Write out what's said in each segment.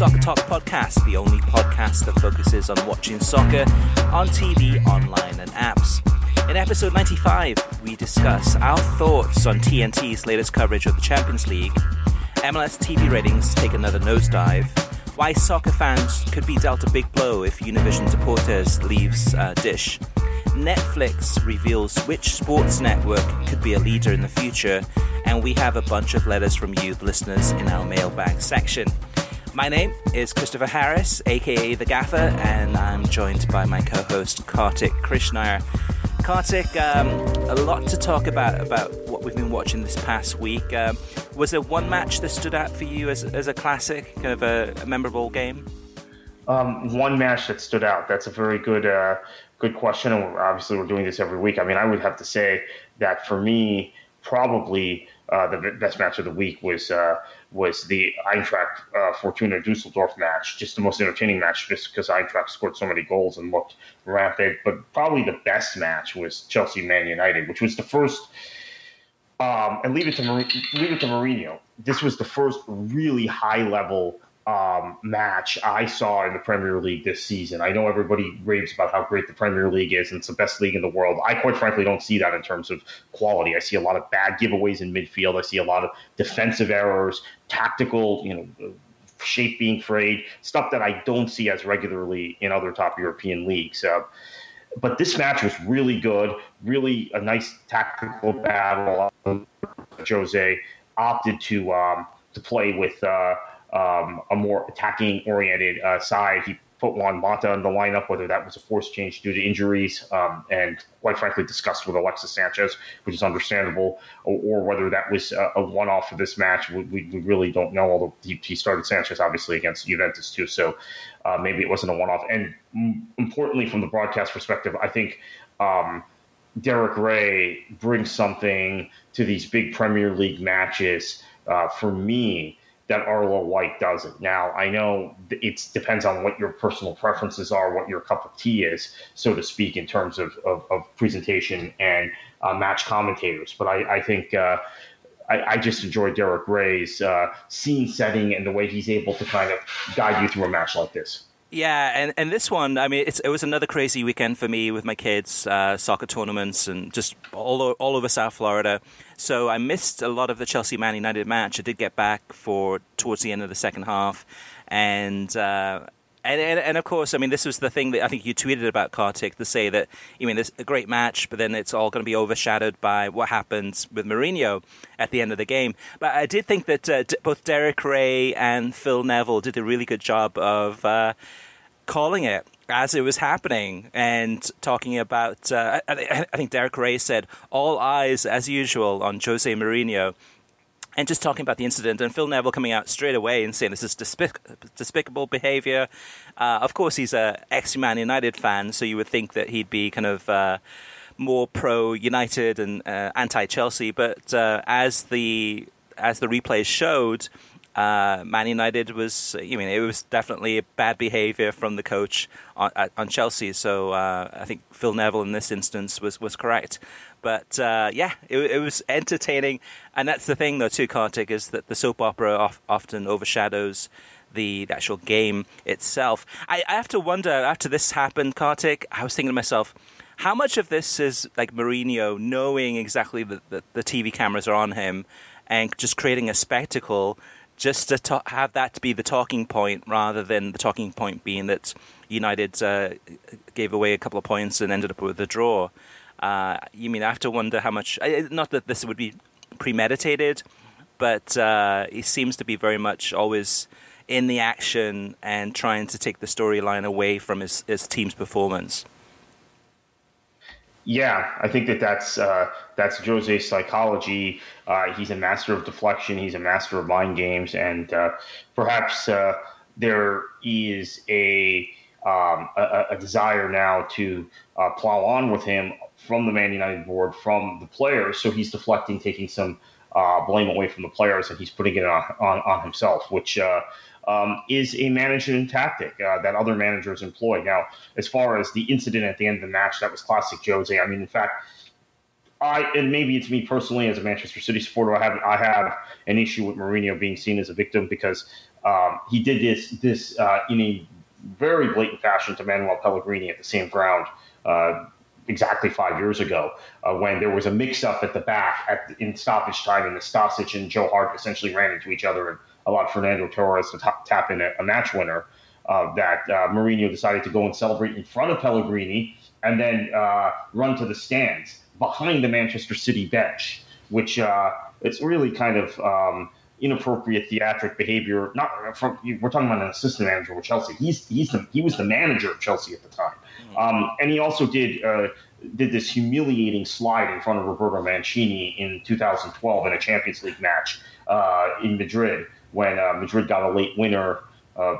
Soccer Talk podcast, the only podcast that focuses on watching soccer on TV, online, and apps. In episode 95, we discuss our thoughts on TNT's latest coverage of the Champions League, MLS TV ratings take another nosedive, why soccer fans could be dealt a big blow if Univision Deportes leaves uh, Dish, Netflix reveals which sports network could be a leader in the future, and we have a bunch of letters from you, the listeners, in our mailbag section. My name is Christopher Harris, aka The Gaffer, and I'm joined by my co host Kartik Krishnaiyer. Kartik, um, a lot to talk about about what we've been watching this past week. Um, was there one match that stood out for you as, as a classic, kind of a, a memorable game? Um, one match that stood out. That's a very good uh, good question, and we're, obviously we're doing this every week. I mean, I would have to say that for me, probably uh, the best match of the week was uh, was the Eintracht uh, Fortuna Dusseldorf match. Just the most entertaining match, just because Eintracht scored so many goals and looked rampant. But probably the best match was Chelsea Man United, which was the first. Um, and leave it to Mar- leave it to Mourinho. This was the first really high level um, match I saw in the Premier League this season. I know everybody raves about how great the Premier League is and it's the best league in the world. I quite frankly don't see that in terms of quality. I see a lot of bad giveaways in midfield. I see a lot of defensive errors, tactical, you know, shape being frayed, stuff that I don't see as regularly in other top European leagues. Uh, but this match was really good, really a nice tactical battle. Jose opted to um, to play with. Uh, um, a more attacking oriented uh, side. He put Juan Mata in the lineup, whether that was a forced change due to injuries um, and, quite frankly, discussed with Alexis Sanchez, which is understandable, or, or whether that was a, a one off for this match. We, we, really don't know, although he, he, started Sanchez obviously against Juventus too, so uh, maybe it wasn't a one off. And importantly, from the broadcast perspective, I think. Um, Derek Ray brings something to these big Premier League matches uh, for me that Arlo White doesn't. Now, I know it depends on what your personal preferences are, what your cup of tea is, so to speak, in terms of, of, of presentation and uh, match commentators. But I, I think uh, I, I, just enjoy Derek Ray's uh, scene setting and the way he's able to kind of guide you through a match like this. Yeah, and, and this one, I mean, it was another crazy weekend for me with my kids, uh, soccer tournaments, and just all all over South Florida. So I missed a lot of the Chelsea Man United match. I did get back for towards the end of the second half, and. Uh, and, and, and, of course, I mean, this was the thing that I think you tweeted about Kartik to say that, I mean, it's a great match, but then it's all going to be overshadowed by what happens with Mourinho at the end of the game. But I did think that uh, both Derek Ray and Phil Neville did a really good job of uh, calling it as it was happening and talking about. Uh, I, I, think Derek Ray said, "All eyes, as usual, on Jose Mourinho." And just talking about the incident, and Phil Neville coming out straight away and saying this is despic- despicable behavior. Uh, of course, he's a ex-Man United fan, so you would think that he'd be kind of uh, more pro United and uh, anti Chelsea. But uh, as the as the replays showed, uh, Man United was, I mean, it was definitely bad behavior from the coach on, on Chelsea. So uh, I think Phil Neville in this instance was, was correct. But uh, yeah, it, it, was entertaining. And that's the thing, though, too, Kartik, is that the soap opera often overshadows the, the, actual game itself. I, I have to wonder, after this happened, Kartik, I was thinking to myself, how much of this is like Mourinho knowing exactly that the, the TV cameras are on him and just creating a spectacle just to have that be the talking point rather than the talking point being that United uh, gave away a couple of points and ended up with a draw. Uh, you mean I have to wonder how much? Not that this would be premeditated, but uh, he seems to be very much always in the action and trying to take the storyline away from his, his team's performance. Yeah, I think that that's uh, that's Jose's psychology. Uh, he's a master of deflection. He's a master of mind games, and uh, perhaps uh, there is a, um, a, a desire now to uh, plow on with him from the Man United board, from the players. So he's deflecting, taking some uh, blame away from the players, and he's putting it on on, on himself, which um, is a management tactic uh, that other managers employ. Now, as far as the incident at the end of the match, that was classic Jose. I mean, in fact, I and maybe it's me personally as a Manchester City supporter. I have I have an issue with Mourinho being seen as a victim because um, he did this this uh, in a very blatant fashion to Manuel Pellegrini at the same ground. Exactly five years ago, uh, when there was a mix-up at the back at, in stoppage time, and Nastasic and Joe Hart essentially ran into each other, and allowed Fernando Torres to top, tap in a, a match winner. Uh, that uh, Mourinho decided to go and celebrate in front of Pellegrini and then uh, run to the stands behind the Manchester City bench, which uh, it's really kind of um, inappropriate theatric behavior. Not from, we're talking about an assistant manager with Chelsea. He's he's the, he was the manager of Chelsea at the time. Um, and he also did. Uh, did this humiliating slide in front of Roberto Mancini in 2012 in a Champions League match uh, in Madrid, when uh, Madrid got a late winner uh,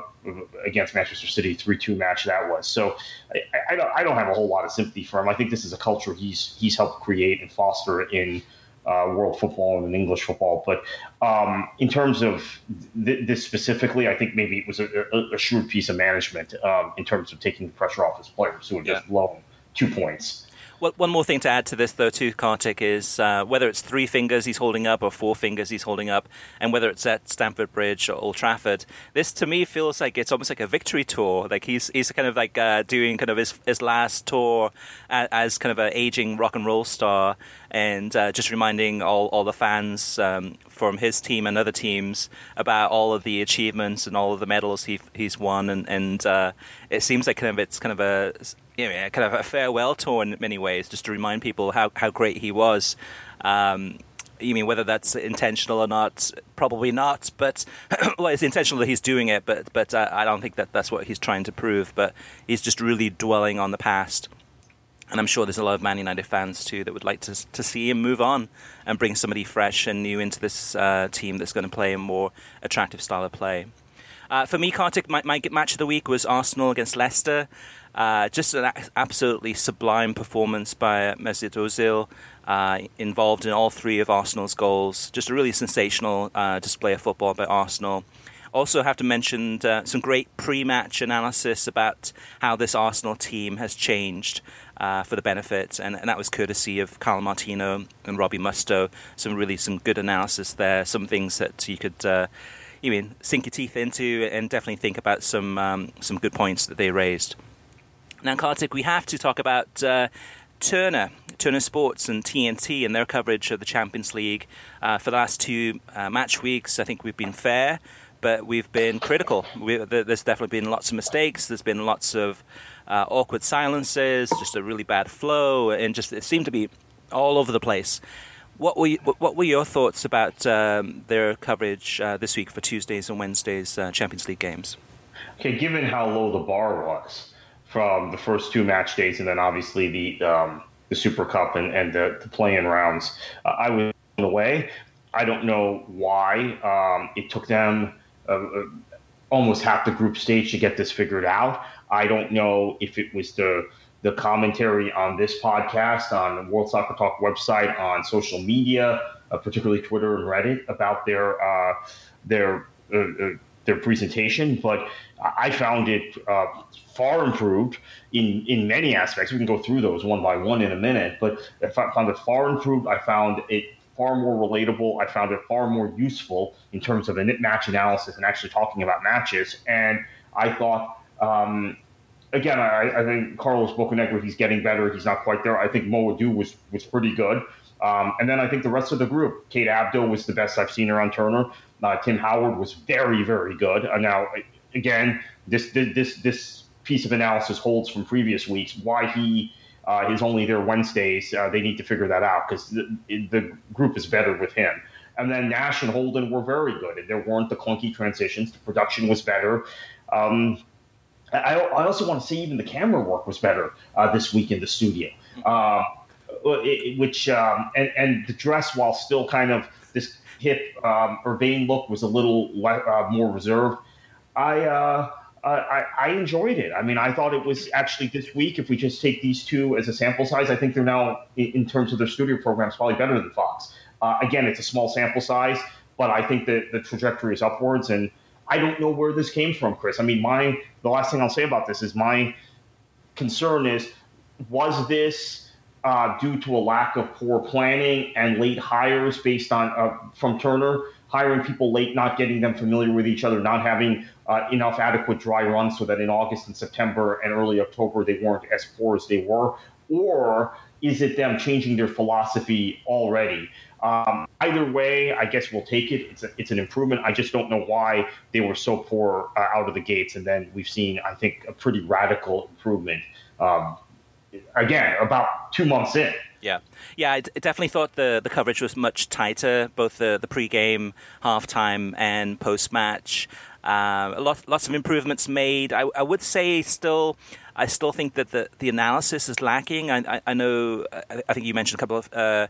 against Manchester City, three-two match that was. So I, I, don't I don't have a whole lot of sympathy for him. I think this is a culture he's he's helped create and foster in uh, world football and English football. But um, in terms of th- this specifically, I think maybe it was a, a, a shrewd piece of management um, in terms of taking the pressure off his players who had yeah. just blown two points. Well, one more thing to add to this, though, too, Kartik, is uh, whether it's three fingers he's holding up or four fingers he's holding up, and whether it's at Stamford Bridge or Old Trafford, this to me feels like it's almost like a victory tour. Like he's he's kind of like uh, doing kind of his his last tour as, as kind of an aging rock and roll star, and uh, just reminding all, all the fans um, from his team and other teams about all of the achievements and all of the medals he, he's won, and, and uh, it seems like kind of it's kind of a you know, kind of a farewell tour in many ways, just to remind people how, how great he was. Um, you mean whether that's intentional or not? Probably not. But well, it's intentional that he's doing it. But but uh, I don't think that that's what he's trying to prove. But he's just really dwelling on the past. And I'm sure there's a lot of Man United fans too that would like to to see him move on and bring somebody fresh and new into this uh, team that's going to play a more attractive style of play. Uh, for me, Kartik, my, my match of the week was Arsenal against Leicester. Uh, just an absolutely sublime performance by Mesut Ozil, uh, involved in all three of Arsenal's goals. Just a really sensational uh, display of football by Arsenal. Also, have to mention uh, some great pre-match analysis about how this Arsenal team has changed uh, for the benefit, and, and, that was courtesy of Kyle Martino and Robbie Mustoe. Some really some good analysis there. Some things that you could. Uh, you mean sink your teeth into and definitely think about some um, some good points that they raised. Now, Kartik, we have to talk about uh, Turner, Turner Sports, and TNT and their coverage of the Champions League uh, for the last two uh, match weeks. I think we've been fair, but we've been critical. We, there's definitely been lots of mistakes. There's been lots of uh, awkward silences, just a really bad flow, and just it seemed to be all over the place. What were you, what were your thoughts about um, their coverage uh, this week for Tuesdays and Wednesdays uh, Champions League games? Okay, given how low the bar was from the first two match days, and then obviously the um, the Super Cup and, and the, the play-in rounds. Uh, I was away. I don't know why um, it took them uh, uh, almost half the group stage to get this figured out. I don't know if it was the the commentary on this podcast, on the World Soccer Talk website, on social media, uh, particularly Twitter and Reddit, about their uh, their uh, uh, their presentation, but I found it uh, far improved in, in many aspects. We can go through those one by one in a minute, but I found it far improved. I found it far more relatable. I found it far more useful in terms of a match analysis and actually talking about matches. And I thought, um, again, I, I, think Carlos Bocanegra, he's getting better. He's not quite there. I think Mo Edu was was pretty good. Um, and then I think the rest of the group, Kate Abdo was the best I've seen her on Turner. Uh, Tim Howard was very, very good. Uh, now, again, this this this piece of analysis holds from previous weeks. Why he uh, is only there Wednesdays? Uh, they need to figure that out because the, the group is better with him. And then Nash and Holden were very good, and there weren't the clunky transitions. The production was better. Um, I, I, also want to say even the camera work was better uh, this week in the studio. Uh, it, which um, and, and the dress, while still kind of this hip um, urbane look, was a little uh, more reserved. I, uh, I I enjoyed it. I mean, I thought it was actually this week. If we just take these two as a sample size, I think they're now in terms of their studio programs probably better than Fox. Uh, again, it's a small sample size, but I think that the trajectory is upwards, and I don't know where this came from, Chris. I mean, my the last thing I'll say about this is my concern is was this uh, due to a lack of poor planning and late hires based on uh, from Turner, hiring people late, not getting them familiar with each other, not having uh, enough adequate dry runs so that in August and September and early October they weren't as poor as they were, or is it them changing their philosophy already? Um, either way, I guess we'll take it. It's a, it's an improvement. I just don't know why they were so poor uh, out of the gates, and then we've seen, I think, a pretty radical improvement. Um, again about two months in. Yeah, yeah, I definitely thought the, the coverage was much tighter, both the the pregame, halftime, and post match. Uh, lot, lots of improvements made. I, I would say still, I still think that the, the analysis is lacking. I, I, I know, I think you mentioned a couple of uh,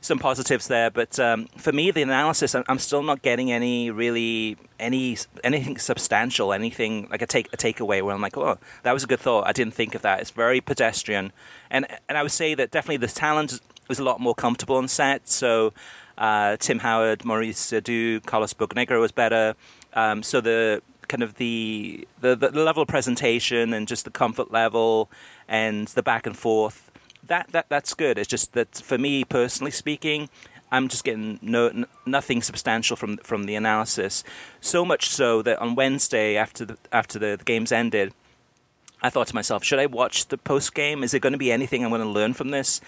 some positives there. But um, for me, the analysis, I'm, still not getting any really any anything substantial, anything like a take a takeaway where I'm like, oh, that was a good thought. I didn't think of that. It's very pedestrian, and and I would say that definitely the talent was a lot more comfortable on set. So. Uh, Tim Howard, Maurice Edu, Carlos Bocanegra was better. Um, so the kind of the, the, the level of presentation and just the comfort level and the back and forth that, that that's good. It's just that for me personally speaking, I'm just getting no n- nothing substantial from from the analysis. So much so that on Wednesday after the after the, the games ended, I thought to myself, should I watch the post game? Is there going to be anything I'm going to learn from this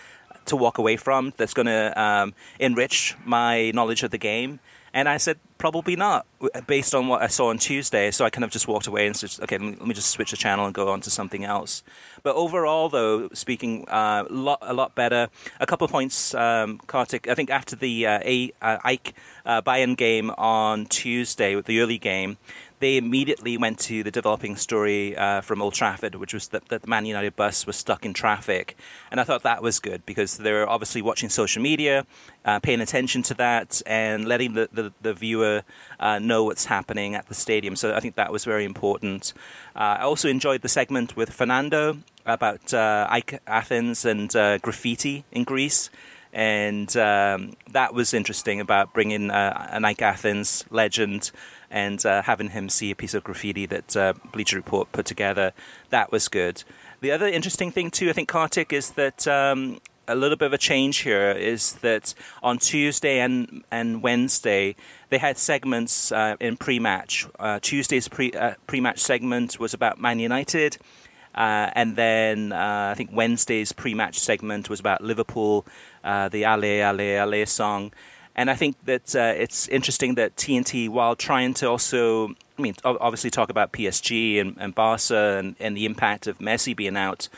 to walk away from that's going to um, enrich my knowledge of the game? And I said, probably not, based on what I saw on Tuesday. So I kind of just walked away and said, okay, let me just switch the channel and go on to something else. But overall, though, speaking uh, a lot, a lot better. A couple of points, um, Kartik. I think after the uh, a, uh, AEK uh, Bayern game on Tuesday, with the early game, they immediately went to the developing story uh, from Old Trafford, which was that, that the Man United bus was stuck in traffic. And I thought that was good because they're obviously watching social media, uh, paying attention to that, and letting the, the, the viewer uh, know what's happening at the stadium. So I think that was very important. Uh, I also enjoyed the segment with Fernando about uh, Athens and uh, graffiti in Greece and um, that was interesting about bringing uh, an AEK Athens legend and uh, having him see a piece of graffiti that uh, Bleacher Report put together. That was good. The other interesting thing, too, I think, Kartik, is that um, a little bit of a change here is that on Tuesday and, and Wednesday, they had segments uh, in pre match. Uh, Tuesday's pre uh, match segment was about Man United. Uh, and then uh, I think Wednesday's pre-match segment was about Liverpool, uh, the Allez Allez Allez song, and I think that uh, it's interesting that TNT, while trying to also, I mean, obviously talk about PSG and, and Barca and, and the impact of Messi being out,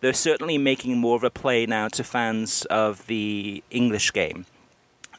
they're certainly making more of a play now to fans of the English game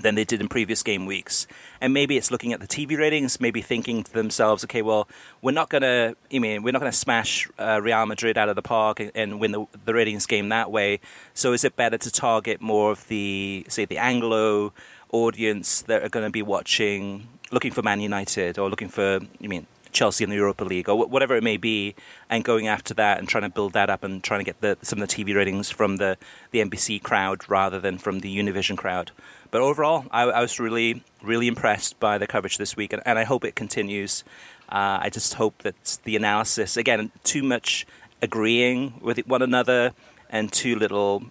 than they did in previous game weeks. And maybe it's looking at the TV ratings, maybe thinking to themselves, okay, well, we're not to, I mean, we're not to smash uh, Real Madrid out of the park and, and win the, the ratings game that way. So is it better to target more of the, say, the Anglo audience that are going to be watching, looking for Man United or looking for, you mean, Chelsea in the Europa League or whatever it may be, and going after that and trying to build that up and trying to get the, some of the TV ratings from the, the NBC crowd rather than from the Univision crowd. but overall, I, I, was really, really impressed by the coverage this week, and, and I hope it continues. Uh, I just hope that the analysis, again, too much agreeing with one another and too little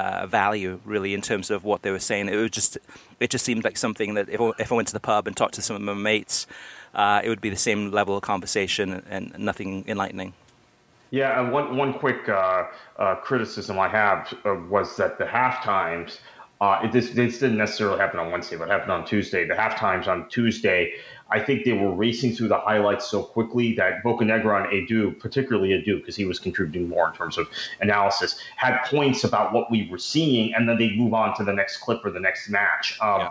uh, value, really, in terms of what they were saying. It was just, it just seemed like something that if, if I went to the pub and talked to some of my mates, uh, it would be the same level of conversation and nothing enlightening. Yeah, and one one quick uh, uh, criticism I have uh, was that the half times. Uh, it, this, this didn't necessarily happen on Wednesday, but happened on Tuesday. The half times on Tuesday, I think they were racing through the highlights so quickly that Bocanegra and Edu, particularly Edu, because he was contributing more in terms of analysis, had points about what we were seeing, and then they'd move on to the next clip or the next match. Um, yeah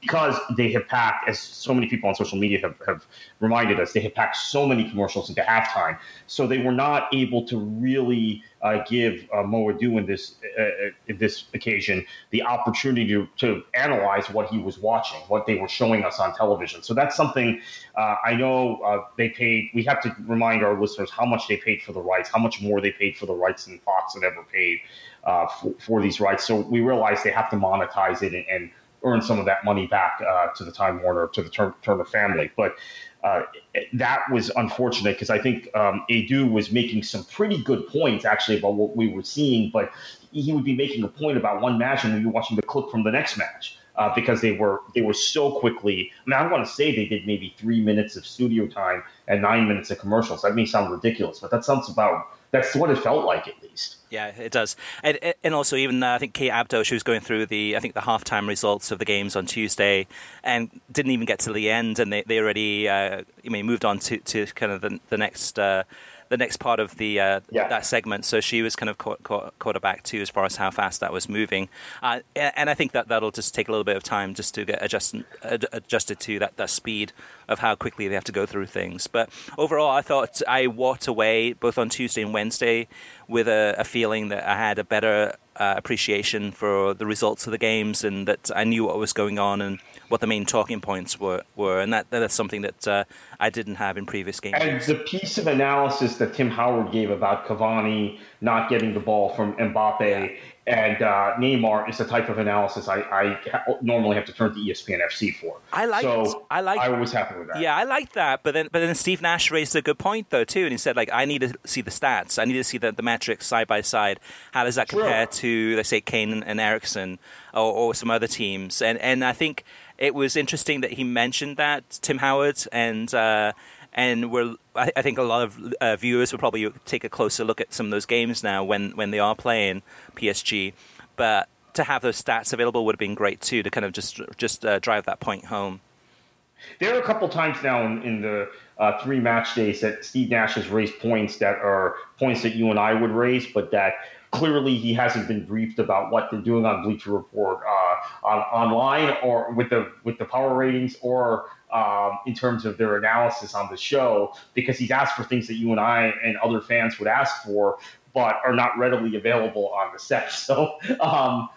because they have packed, as so many people on social media have, have reminded us, they have packed so many commercials into halftime. So they were not able to really uh, give uh, Mo Edu in this uh, uh, in this occasion the opportunity to, to analyze what he was watching, what they were showing us on television. So that's something uh, I know uh, they paid. We have to remind our listeners how much they paid for the rights, how much more they paid for the rights than Fox had ever paid for, for, these rights. So we realize they have to monetize it and, and earn some of that money back uh, to the Time Warner, to the Turner family. But uh, that was unfortunate because I think um, Edu was making some pretty good points actually about what we were seeing, but he would be making a point about one match and you're watching the clip from the next match. Uh, because they were they were so quickly. I mean, I want to say they did maybe three minutes of studio time and nine minutes of commercials. That may sound ridiculous, but that sounds about that's what it felt like at least. Yeah, it does, and and also even uh, I think Kate Abdo, she was going through the I think the halftime results of the games on Tuesday, and didn't even get to the end, and they they already uh, I mean moved on to, to kind of the the next. Uh, the next part of the uh, yeah. that segment. So she was kind of caught, caught, caught back too as far as how fast that was moving. Uh, and I think that that'll just take a little bit of time just to get adjusted adjusted to that, that speed of how quickly they have to go through things. But overall, I thought I walked away both on Tuesday and Wednesday with a, a feeling that I had a better uh, appreciation for the results of the games and that I knew what was going on and what the main talking points were. were. And that, that is something that uh, I didn't have in previous games. And the piece of analysis that Tim Howard gave about Cavani not getting the ball from Mbappe and uh, Neymar is the type of analysis I, I ha- normally have to turn to ESPN FC for. I like. So I like. I was happy with that. Yeah, I like that. But then, but then Steve Nash raised a good point though too, and he said like, I need to see the stats. I need to see the, the metrics side by side. How does that compare to let's say Kane and Eriksen or, or some other teams? And and I think it was interesting that he mentioned that Tim Howard and. Uh, and we're I, I think a lot of uh, viewers will probably take a closer look at some of those games now when when they are playing PSG, but to have those stats available would have been great too to kind of just just uh, drive that point home. There are a couple times now in, in the uh, three match days that Steve Nash has raised points that are points that you and I would raise, but that clearly he hasn't been briefed about what they're doing on Bleacher Report uh, on, online or with the with the power ratings or um, in terms of their analysis on the show because he's asked for things that you and I and other fans would ask for, but are not readily available on the set. So um,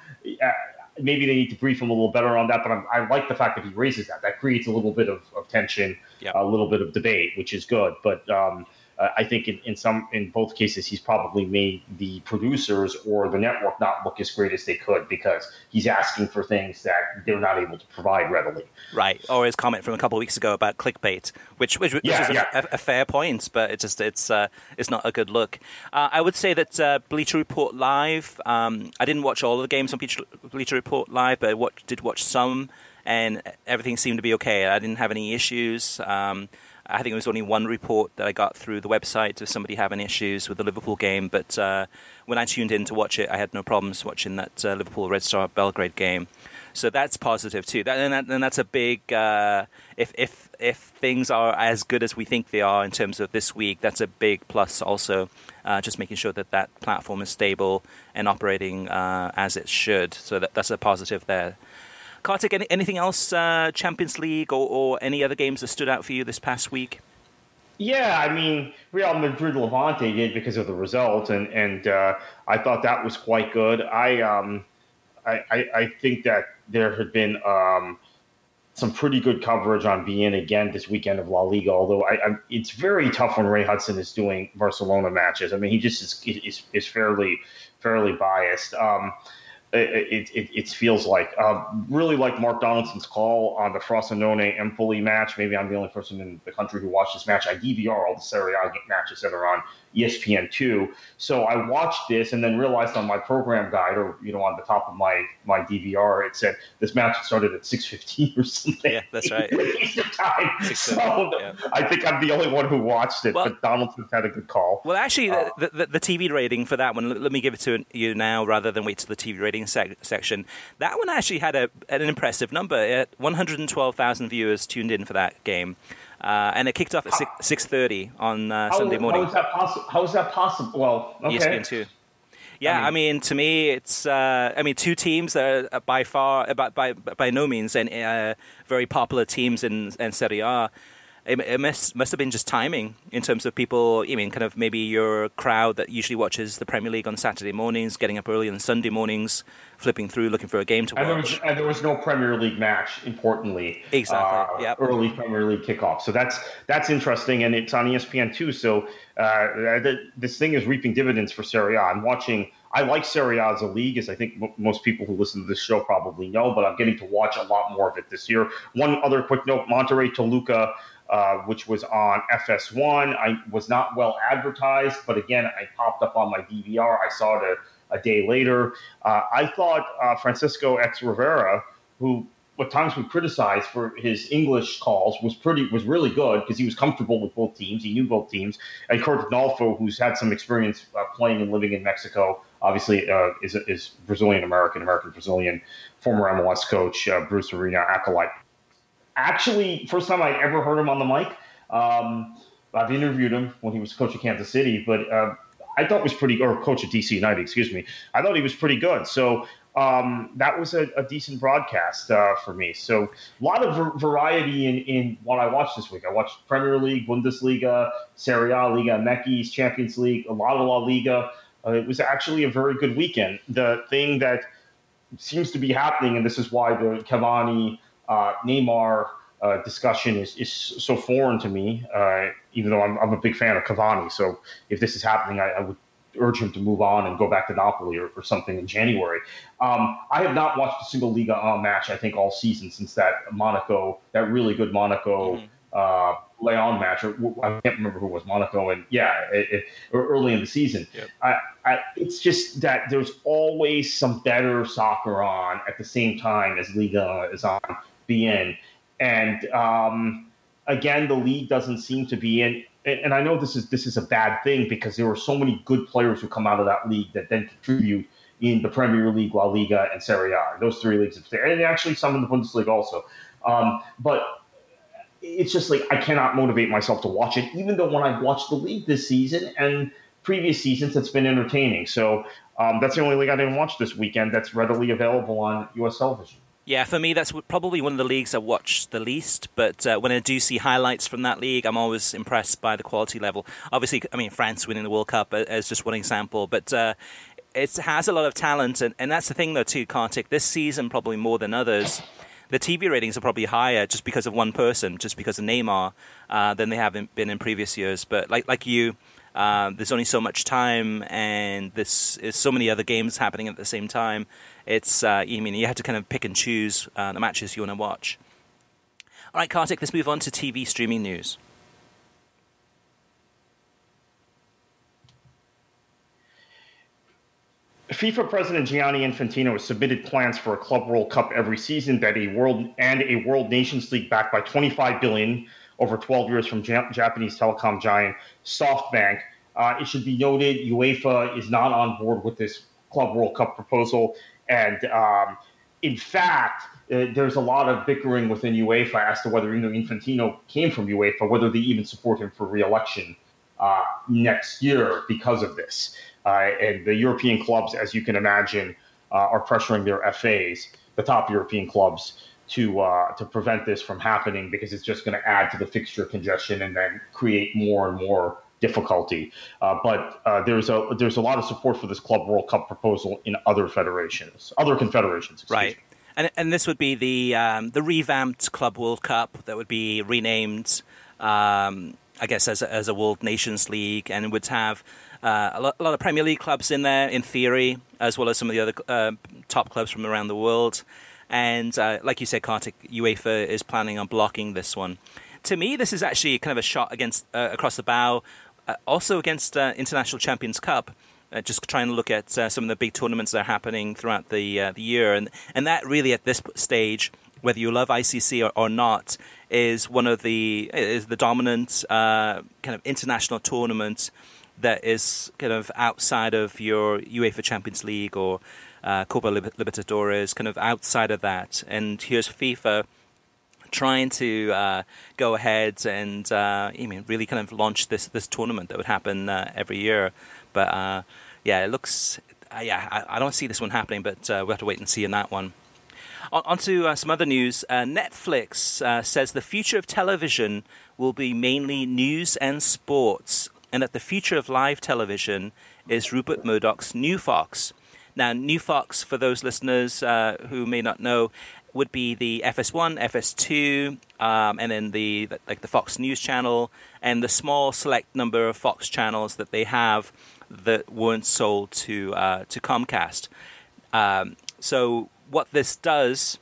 maybe they need to brief him a little better on that. But I'm, i like the fact that he raises that. That creates a little bit of, of tension, yep. a little bit of debate, which is good. But um, uh, I think in, in some in both cases he's probably made the producers or the network not look as great as they could because he's asking for things that they're not able to provide readily. Right, or his comment from a couple of weeks ago about clickbait, which which, which yeah, is yeah. a, a, fair point, but it's just it's uh, it's not a good look. Uh, I would say that uh, Bleacher Report Live. Um, I didn't watch all of the games on Bleacher, Bleacher Report Live, but I watch, did watch some, and everything seemed to be okay. I didn't have any issues. Um, I think it was only one report that I got through the website of somebody having issues with the Liverpool game. But uh, when I tuned in to watch it, I had no problems watching that uh, Liverpool Red Star Belgrade game. So that's positive too. That, and, that, and, that's a big. Uh, if if if things are as good as we think they are in terms of this week, that's a big plus. Also, uh, just making sure that that platform is stable and operating uh, as it should. So that, that's a positive there. Kartik, any, anything else, uh, Champions League or, or any other games that stood out for you this past week? Yeah, I mean, Real Madrid Levante did because of the result, and and uh, I thought that was quite good. I um, I, I, I think that there had been um, some pretty good coverage on beIN again this weekend of La Liga. Although I, I, it's very tough when Ray Hudson is doing Barcelona matches. I mean, he just is is, is fairly fairly biased. Um, it, it, it, feels like. Um, really like Mark Donaldson's call on the Frosinone Empoli match. Maybe I'm the only person in the country who watched this match. I DVR all the Serie A matches that are on ESPN2. So I watched this and then realized on my program guide or, you know, on the top of my, my DVR, it said this match started at 6.15 or something. Yeah, that's right. So yeah. I think I'm the only one who watched it, well, but Donaldson's had a good call. Well, actually, uh, the, the, the, TV rating for that one, let me give it to you now rather than wait to the TV rating sec- section. That one actually had a, an impressive number. 112,000 viewers tuned in for that game. Uh, and it kicked off at six thirty on uh, Sunday morning. How is that possible? How is that possible? Well, okay. ESPN two. Yeah, I mean, I mean, to me, it's uh, I mean, two teams that are by far, by by, by no means, and uh, very popular teams in, in Serie A it, it must must have been just timing in terms of people. I mean, kind of maybe your crowd that usually watches the Premier League on Saturday mornings, getting up early on Sunday mornings, flipping through looking for a game to and watch. There was, and there was no Premier League match. Importantly, exactly. Uh, yep. Early Premier League kickoff. So that's that's interesting, and it's on ESPN too. So uh, this thing is reaping dividends for Serie A. I'm watching. I like Serie A as a league, as I think m- most people who listen to this show probably know, but I'm getting to watch a lot more of it this year. One other quick note Monterrey Toluca uh, which was on FS1. I was not well advertised, but again, I popped up on my DVR. I saw it a, a day later. Uh, I thought uh, Francisco X Rivera, who at times we criticized for his English calls, was pretty was really good because he was comfortable with both teams. He knew both teams. And Curt Onalfo, who's had some experience uh, playing and living in Mexico, obviously uh, is is Brazilian American, American Brazilian, former MLS coach Bruce Arena acolyte actually, first time I'd ever heard him on the mic. Um, I've interviewed him when he was coach of Kansas City, but uh, I thought was pretty, or coach of DC United, excuse me. I thought he was pretty good. So um, that was a, a decent broadcast uh, for me. So a lot of variety in, in what I watched this week. I watched Premier League, Bundesliga, Serie A, Liga MX, Champions League, a lot of La Liga. Uh, it was actually a very good weekend. The thing that seems to be happening, and this is why the Cavani uh, Neymar uh, discussion is, is so foreign to me, uh, even though I'm, I'm, a big fan of Cavani. So if this is happening, I, I would urge him to move on and go back to Napoli or, or something in January. Um, I have not watched a single Ligue 1 match, I think, all season since that Monaco, that really good Monaco. Mm-hmm. Uh, Lyon match, or I can't remember who was Monaco, and yeah, it, it, early in the season. Yep. I, I, it's just that there's always some better soccer on at the same time as Liga is on beIN. And um, again, the league doesn't seem to be in. And I know this is this is a bad thing because there are so many good players who come out of that league that then contribute in the Premier League, La Liga, and Serie A. Those three leagues, and actually some in the Bundesliga also. Um, but it's just like I cannot motivate myself to watch it, even though when I've watched the league this season and previous seasons, it's been entertaining. So um, that's the only league I didn't watch this weekend that's readily available on U.S. television. Yeah, for me, that's probably one of the leagues I watch the least. But uh, when I do see highlights from that league, I'm always impressed by the quality level. Obviously, I mean, France winning the World Cup as just one example, but uh, it has a lot of talent. And, and that's the thing, though, too, Kartik. This season, probably more than others, the TV ratings are probably higher just because of one person, just because of Neymar, uh, than they have been in previous years. But like like you, uh, there's only so much time, and there's, so many other games happening at the same time. It's uh, I mean you have to kind of pick and choose uh, the matches you want to watch. All right, Kartik, let's move on to TV streaming news. FIFA President Gianni Infantino has submitted plans for a Club World Cup every season that a world and a World Nations League backed by 25 billion over 12 years from Japanese telecom giant SoftBank. Uh, it should be noted UEFA is not on board with this Club World Cup proposal. And um, in fact, uh, there's a lot of bickering within UEFA as to whether know, Infantino came from UEFA, whether they even support him for re-election uh, next year because of this. Uh, and the European clubs, as you can imagine, uh, are pressuring their FAs, the top European clubs, to uh, to prevent this from happening because it's just going to add to the fixture congestion and then create more and more difficulty. Uh, but uh, there's a there's a lot of support for this Club World Cup proposal in other federations, other confederations. Right. Me. And, and this would be the um, the revamped Club World Cup that would be renamed, um, I guess, as a, as a World Nations League, and would have uh, a, lot, a, lot, of Premier League clubs in there, in theory, as well as some of the other uh, top clubs from around the world. And uh, like you said, Kartik, UEFA is planning on blocking this one. To me, this is actually kind of a shot against uh, across the bow, uh, also against uh, International Champions Cup. just trying to look at some of the big tournaments that are happening throughout the the year, and and that really at this stage, whether you love ICC or, or not, is one of the is the dominant kind of international tournament that is kind of outside of your UEFA Champions League or uh, Copa Libertadores, kind of outside of that. And here's FIFA trying to uh, go ahead and uh, I mean really kind of launch this this tournament that would happen uh, every year. But uh, yeah, it looks yeah I, I, don't see this one happening, but we'll have to wait and see in that one. On, on to some other news. Netflix says the future of television will be mainly news and sports and that the future of live television is Rupert Murdoch's New Fox. Now, New Fox, for those listeners uh, who may not know, would be the FS1, FS2, um, and then the like the Fox News channel, and the small select number of Fox channels that they have that weren't sold to uh, to Comcast. Um, so what this does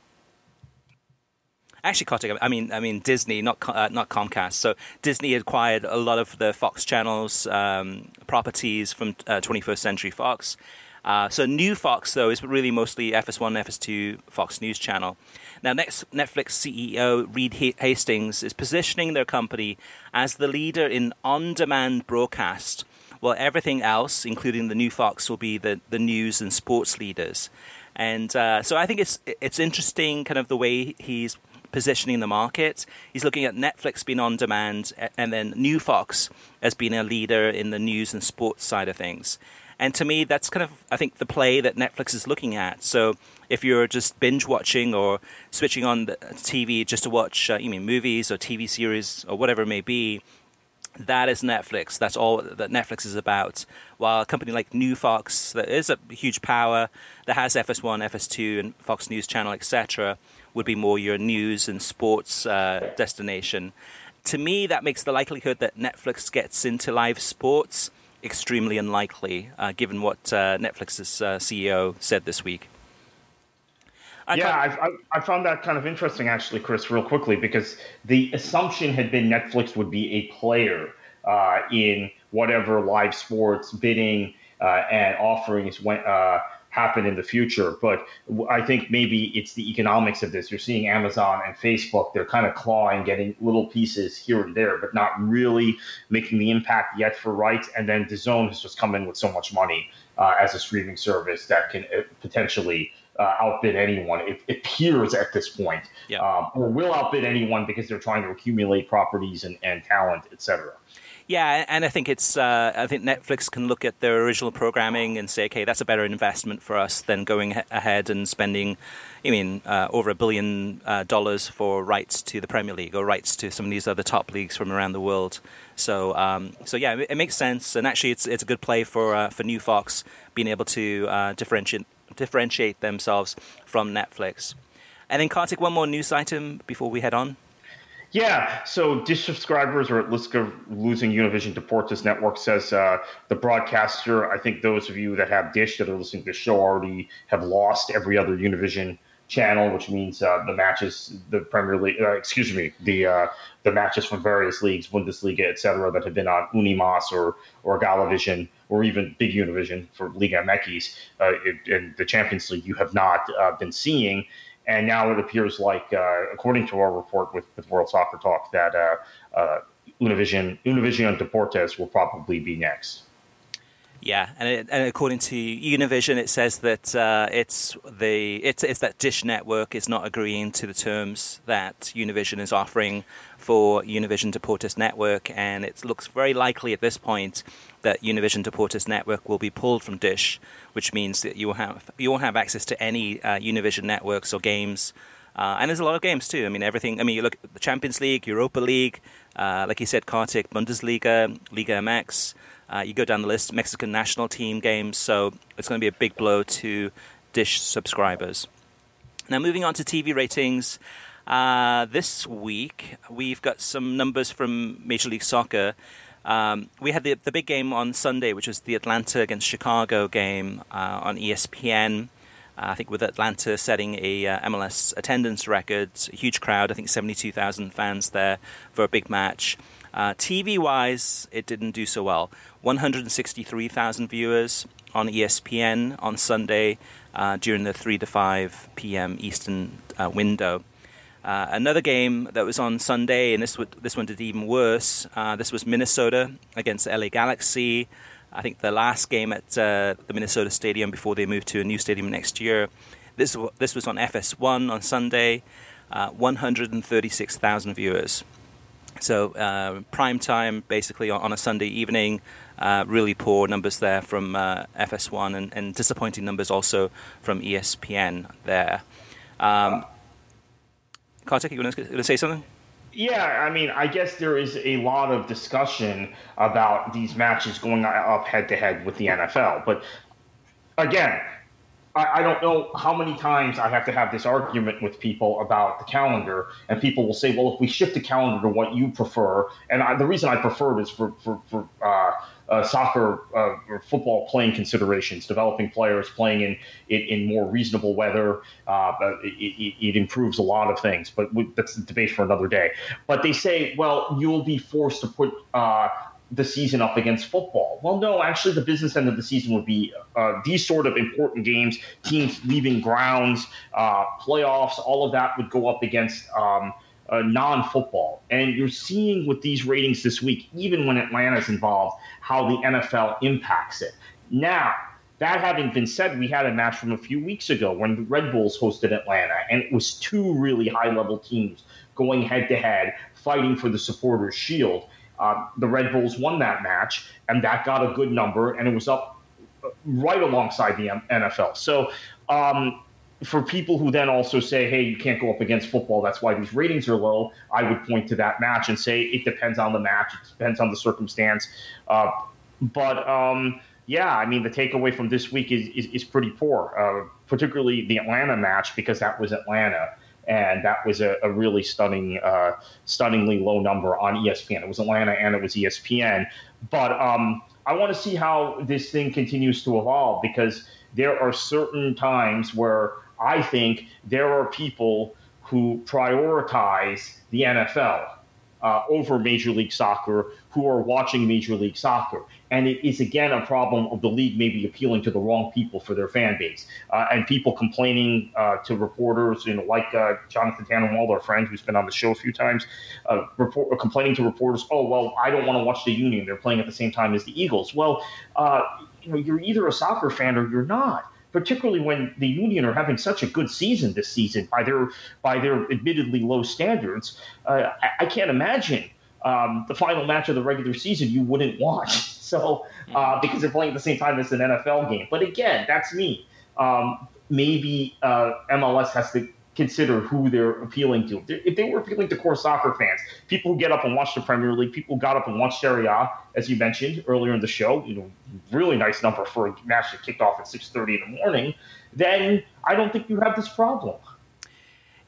actually Kartik, I mean, I mean Disney, not uh, not Comcast. So Disney acquired a lot of the Fox channels um, properties from uh, 21st Century Fox. Uh, so new Fox though is really mostly FS1, FS2, Fox News Channel. Now, next Netflix CEO Reed Hastings is positioning their company as the leader in on-demand broadcast, while everything else, including the new Fox, will be the, the news and sports leaders. And uh, so I think it's it's interesting, kind of the way he's positioning the market. He's looking at Netflix being on demand and then New Fox as being a leader in the news and sports side of things. And to me, that's kind of, I think, the play that Netflix is looking at. So if you're just binge watching or switching on the TV just to watch, uh, you mean movies or TV series or whatever it may be, that is Netflix. That's all that Netflix is about. While a company like New Fox, that is a huge power, that has FS1, FS2, and Fox News Channel, etc., would be more your news and sports uh, destination. To me, that makes the likelihood that Netflix gets into live sports extremely unlikely, uh, given what uh, Netflix's uh, CEO said this week. I yeah, I, I, found that kind of interesting, actually, Chris, real quickly, because the assumption had been Netflix would be a player uh, in whatever live sports bidding uh, and offerings went happen in the future. But I think maybe it's the economics of this. You're seeing Amazon and Facebook, they're kind of clawing, getting little pieces here and there, but not really making the impact yet for rights. And then DAZN has just come in with so much money uh, as a streaming service that can uh, potentially uh, outbid anyone. It, it, appears at this point, yeah. um, or will outbid anyone because they're trying to accumulate properties and, and talent, et cetera. Yeah, and I think it's uh, I think Netflix can look at their original programming and say, okay, that's a better investment for us than going ahead and spending, I mean, uh, over a billion uh, dollars for rights to the Premier League or rights to some of these other top leagues from around the world. So, um, so yeah, it, it, makes sense, and actually, it's it's a good play for uh, for New Fox being able to uh, differentiate differentiate themselves from Netflix. And then, Kartik, one more news item before we head on. Yeah, so Dish subscribers are at risk of losing Univision Deportes Network, says uh, the broadcaster. I think those of you that have Dish that are listening to the show already have lost every other Univision channel, which means uh, the matches, the Premier League, uh, excuse me, the uh, the matches from various leagues, Bundesliga, etc., that have been on Unimas or or Galavision or even Big Univision for Liga MX uh, in the Champions League, you have not uh, been seeing. And now it appears like, uh, according to our report with, with World Soccer Talk, that uh, uh, Univision Univision Deportes will probably be next. Yeah, and, it, and according to Univision, it says that uh, it's the it's, it's that Dish Network is not agreeing to the terms that Univision is offering for Univision Deportes Network, and it looks very likely at this point that Univision Deportes Network will be pulled from Dish, which means that you will have you won't have access to any uh, Univision networks or games. Uh, and there's a lot of games too. I mean, everything. I mean, you look at the Champions League, Europa League, uh, like you said, Kartik, Bundesliga, Liga MX. Uh, you go down the list, Mexican national team games. So it's going to be a big blow to Dish subscribers. Now, moving on to TV ratings. Uh, this week, we've got some numbers from Major League Soccer. Um, we had the the big game on Sunday, which was the Atlanta against Chicago game uh, on ESPN. Uh, I think with Atlanta setting a uh, MLS attendance record, a huge crowd. I think seventy-two thousand fans there for a big match. Uh, TV wise, it didn't do so well. One hundred sixty-three thousand viewers on ESPN on Sunday uh, during the three to five p.m. Eastern uh, window. Uh, another game that was on Sunday, and this this one did even worse. Uh, this was Minnesota against LA Galaxy. I think the last game at uh, the Minnesota Stadium before they move to a new stadium next year. This this was on FS1 on Sunday. Uh, 136,000 viewers. So uh, prime time, basically on, on a Sunday evening. Uh, really poor numbers there from FS1, and, and, disappointing numbers also from ESPN there. Um, Kartik, you want to say something? Yeah, I mean, I guess there is a lot of discussion about these matches going up head to head with the NFL. But again, I, I, don't know how many times I have to have this argument with people about the calendar, and people will say, "Well, if we shift the calendar to what you prefer," and I, the reason I prefer it is for for, for uh, uh, soccer uh, or football playing considerations, developing players playing in in, in more reasonable weather. Uh, it, it, improves a lot of things, but we, that's a debate for another day. But they say, well, you'll be forced to put uh, the season up against football. Well, no, actually, the business end of the season would be uh, these sort of important games, teams leaving grounds, uh, playoffs, all of that would go up against. Um, uh, non-football. And you're seeing with these ratings this week, even when Atlanta's involved, how the NFL impacts it. Now, that having been said, we had a match from a few weeks ago when the Red Bulls hosted Atlanta, and it was two really high-level teams going head-to-head, fighting for the supporters' shield. Uh, the Red Bulls won that match, and that got a good number, and it was up uh, right alongside the NFL. So um, for people who then also say, hey, you can't go up against football, that's why these ratings are low, I would point to that match and say it depends on the match, it depends on the circumstance. Uh, but um, yeah, I mean, the takeaway from this week is, is, is pretty poor, uh, particularly the Atlanta match, because that was Atlanta. And that was a, a really stunning, uh, stunningly low number on ESPN. It was Atlanta and it was ESPN. But um, I want to see how this thing continues to evolve because there are certain times where I think there are people who prioritize the NFL uh, over Major League Soccer who are watching Major League Soccer. And it is, again, a problem of the league maybe appealing to the wrong people for their fan base. Uh, and people complaining uh, to reporters, you know, like uh, Jonathan Tannenwald, our friend who's been on the show a few times, uh, report, complaining to reporters, oh, well, I don't want to watch the Union. They're playing at the same time as the Eagles. Well, uh, you know, you're either a soccer fan or you're not particularly when the Union are having such a good season this season by their by their admittedly low standards. Uh, I, I, can't imagine um, the final match of the regular season you wouldn't watch. So uh, because they're playing at the same time as an NFL game. But again, that's me. Um, maybe uh, MLS has to consider who they're appealing to. If they were appealing to core soccer fans, people who get up and watch the Premier League, people who got up and watched Serie A, as you mentioned earlier in the show, you know, really nice number for a match that kicked off at 6:30 in the morning, then I don't think you have this problem.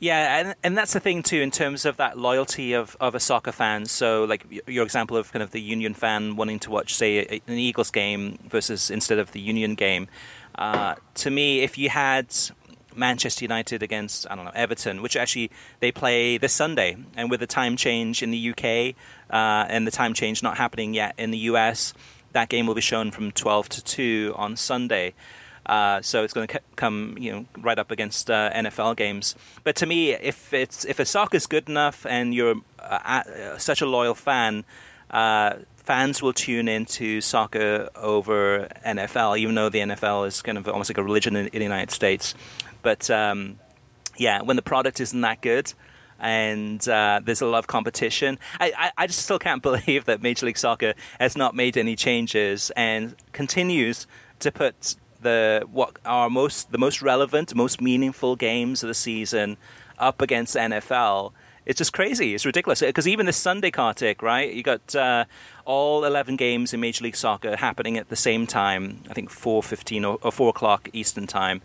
Yeah, and and that's the thing too in terms of that loyalty of, of a soccer fan. So, like your example of kind of the Union fan wanting to watch, say, an Eagles game versus instead of the Union game. Uh, to me, if you had Manchester United against I don't know Everton, which actually they play this Sunday, and with the time change in the UK uh, and the time change not happening yet in the US, that game will be shown from 12 to 2 on Sunday. Uh, so it's going to come, you know, right up against uh, NFL games. But to me, if it's if a soccer's good enough and you're uh, such a loyal fan, uh, fans will tune into soccer over NFL, even though the NFL is kind of almost like a religion in, in the United States. But um, yeah, when the product isn't that good and uh, there's a lot of competition, I, I, I, just still can't believe that Major League Soccer has not made any changes and continues to put the what are most the most relevant, most meaningful games of the season up against NFL. It's just crazy. It's ridiculous. Because even this Sunday, Kartik, right? You got uh, all 11 games in Major League Soccer happening at the same time. I think 4:15 or, or 4 o'clock Eastern time.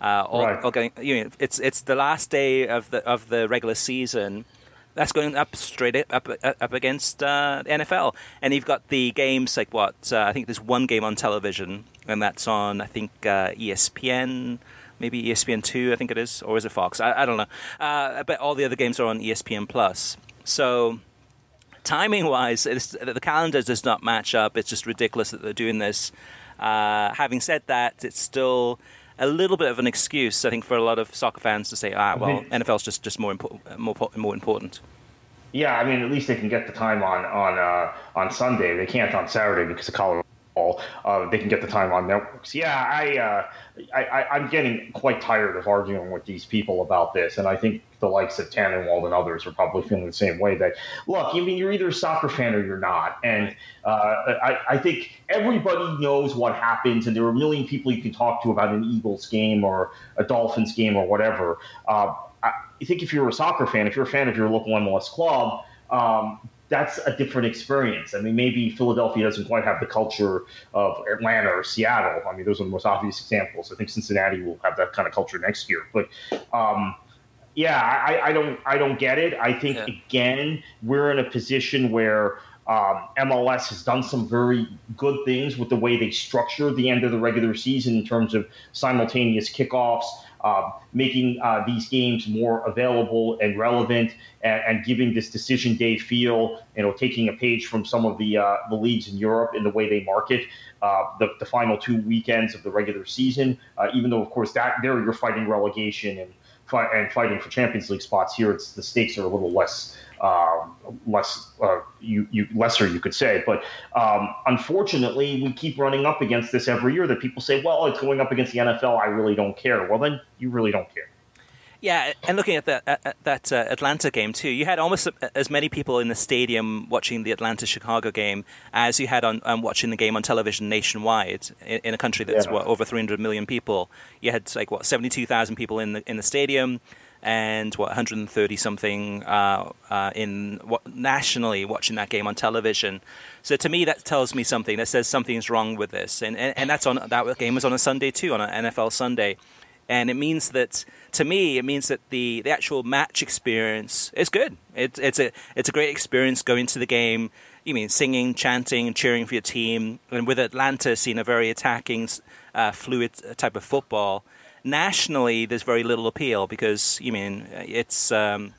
Uh, all, right. all getting, you know, it's it's the last day of the of the regular season, that's going up straight up up against uh, the NFL. And you've got the games like what uh, I think there's one game on television, and that's on I think uh, ESPN, maybe ESPN two, I think it is, or is it Fox? I, I don't know. Uh, but all the other games are on ESPN Plus. So timing wise, the calendar does not match up. It's just ridiculous that they're doing this. Uh, having said that, it's still a little bit of an excuse, I think, for a lot of soccer fans to say, ah, well, NFL's just, just more, important, more, more important. Yeah, I mean, at least they can get the time on on uh, on Sunday. They can't on Saturday because of college ball. Uh, they can get the time on networks. Yeah, I, uh, I, I am getting quite tired of arguing with these people about this, and I think the likes of Tannenwald and others are probably feeling the same way. That look, I mean, you're either a soccer fan or you're not, and uh, I, I think everybody knows what happens, and there are a million people you can talk to about an Eagles game or a Dolphins game or whatever. Uh, I think if you're a soccer fan, if you're a fan of your local MLS club. Um, that's a different experience. I mean, maybe Philadelphia doesn't quite have the culture of Atlanta or Seattle. I mean, those are the most obvious examples. I think Cincinnati will have that kind of culture next year. But um, yeah, I, I, don't I don't get it. I think yeah. again we're in a position where um, MLS has done some very good things with the way they structure the end of the regular season in terms of simultaneous kickoffs uh, making uh, these games more available and relevant, and, and, giving this decision day feel. You know, taking a page from some of the uh, the leagues in Europe in the way they market uh, the, the final two weekends of the regular season. Uh, even though, of course, that there you're fighting relegation and and fighting for Champions League spots. Here, it's the stakes are a little less uh, less uh, you, you lesser you could say. But um, unfortunately, we keep running up against this every year. That people say, "Well, it's going up against the NFL. I really don't care." Well, then you really don't care. Yeah, and looking at that at, that uh, Atlanta game too, you had almost as many people in the stadium watching the Atlanta Chicago game as you had on, on watching the game on television nationwide in, in a country that's yeah. what over 300 million people. You had like what 72,000 people in the in the stadium and what 130 something uh, uh, in what, nationally watching that game on television. So to me, that tells me something. That says something's wrong with this, and and, and that's on that game was on a Sunday too, on an NFL Sunday, and it means that to me, it means that the, the actual match experience is good. It's it's a it's a great experience going to the game. You mean singing, chanting, cheering for your team, and with Atlanta seeing a very attacking, uh, fluid type of football nationally, there's very little appeal because you mean it's um,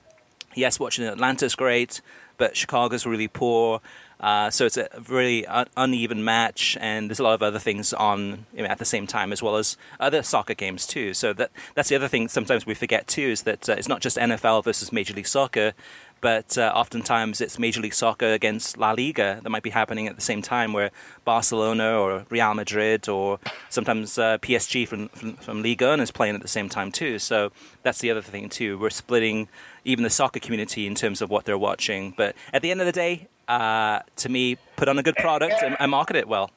yes, watching Atlanta's great, but Chicago's really poor. Uh, so it's a really un- uneven match, and there's a lot of other things on you know, at the same time, as well as other soccer games too. So that that's the other thing. Sometimes we forget too is that uh, it's not just NFL versus Major League Soccer but uh, oftentimes it's Major League Soccer against La Liga that might be happening at the same time, where Barcelona or Real Madrid or sometimes uh, PSG from, from, from Ligue 1 is playing at the same time too. So that's the other thing too. We're splitting even the soccer community in terms of what they're watching. But at the end of the day, uh, to me, put on a good product and, and market it well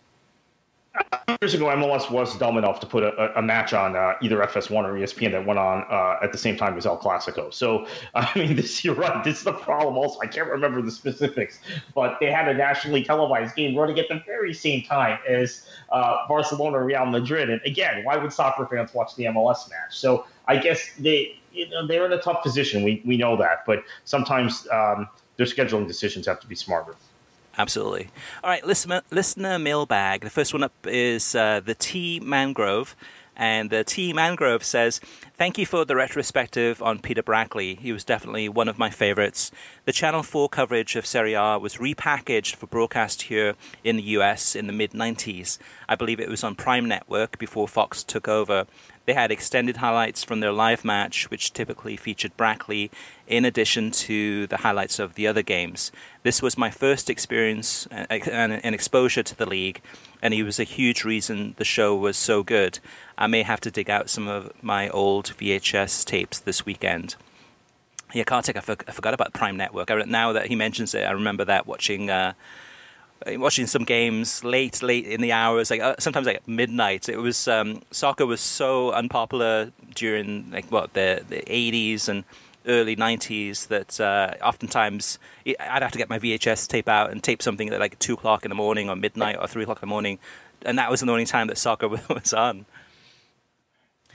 years ago, MLS was dumb enough to put a, a match on uh, either FS1 or ESPN that went on uh, at the same time as El Clasico. So, I mean, this you're right. This is the problem. Also, I can't remember the specifics, but they had a nationally televised game running at the very same time as uh, Barcelona Real Madrid. And again, why would soccer fans watch the MLS match? So, I guess they you know, they're in a tough position. We we know that, but sometimes um, their scheduling decisions have to be smarter. Absolutely. All right, listener, listener mailbag. The first one up is uh, the T Mangrove. And the T Mangrove says, Thank you for the retrospective on Peter Brackley. He was definitely one of my favorites. The Channel 4 coverage of Serie A was repackaged for broadcast here in the US in the mid 90s. I believe it was on Prime Network before Fox took over. They had extended highlights from their live match, which typically featured Brackley, in addition to the highlights of the other games. This was my first experience uh, and exposure to the league, and he was a huge reason the show was so good. I may have to dig out some of my old VHS tapes this weekend. Yeah, Kartik, I, for- I forgot about Prime Network. Now that he mentions it, I remember that watching. Uh, watching some games late, late in the hours, like uh, sometimes like midnight. It was um, soccer was so unpopular during like what the the eighties and early '90s that uh, oftentimes I'd have to get my VHS tape out and tape something at like two o'clock in the morning or midnight or three o'clock in the morning, and that was the only time that soccer was on.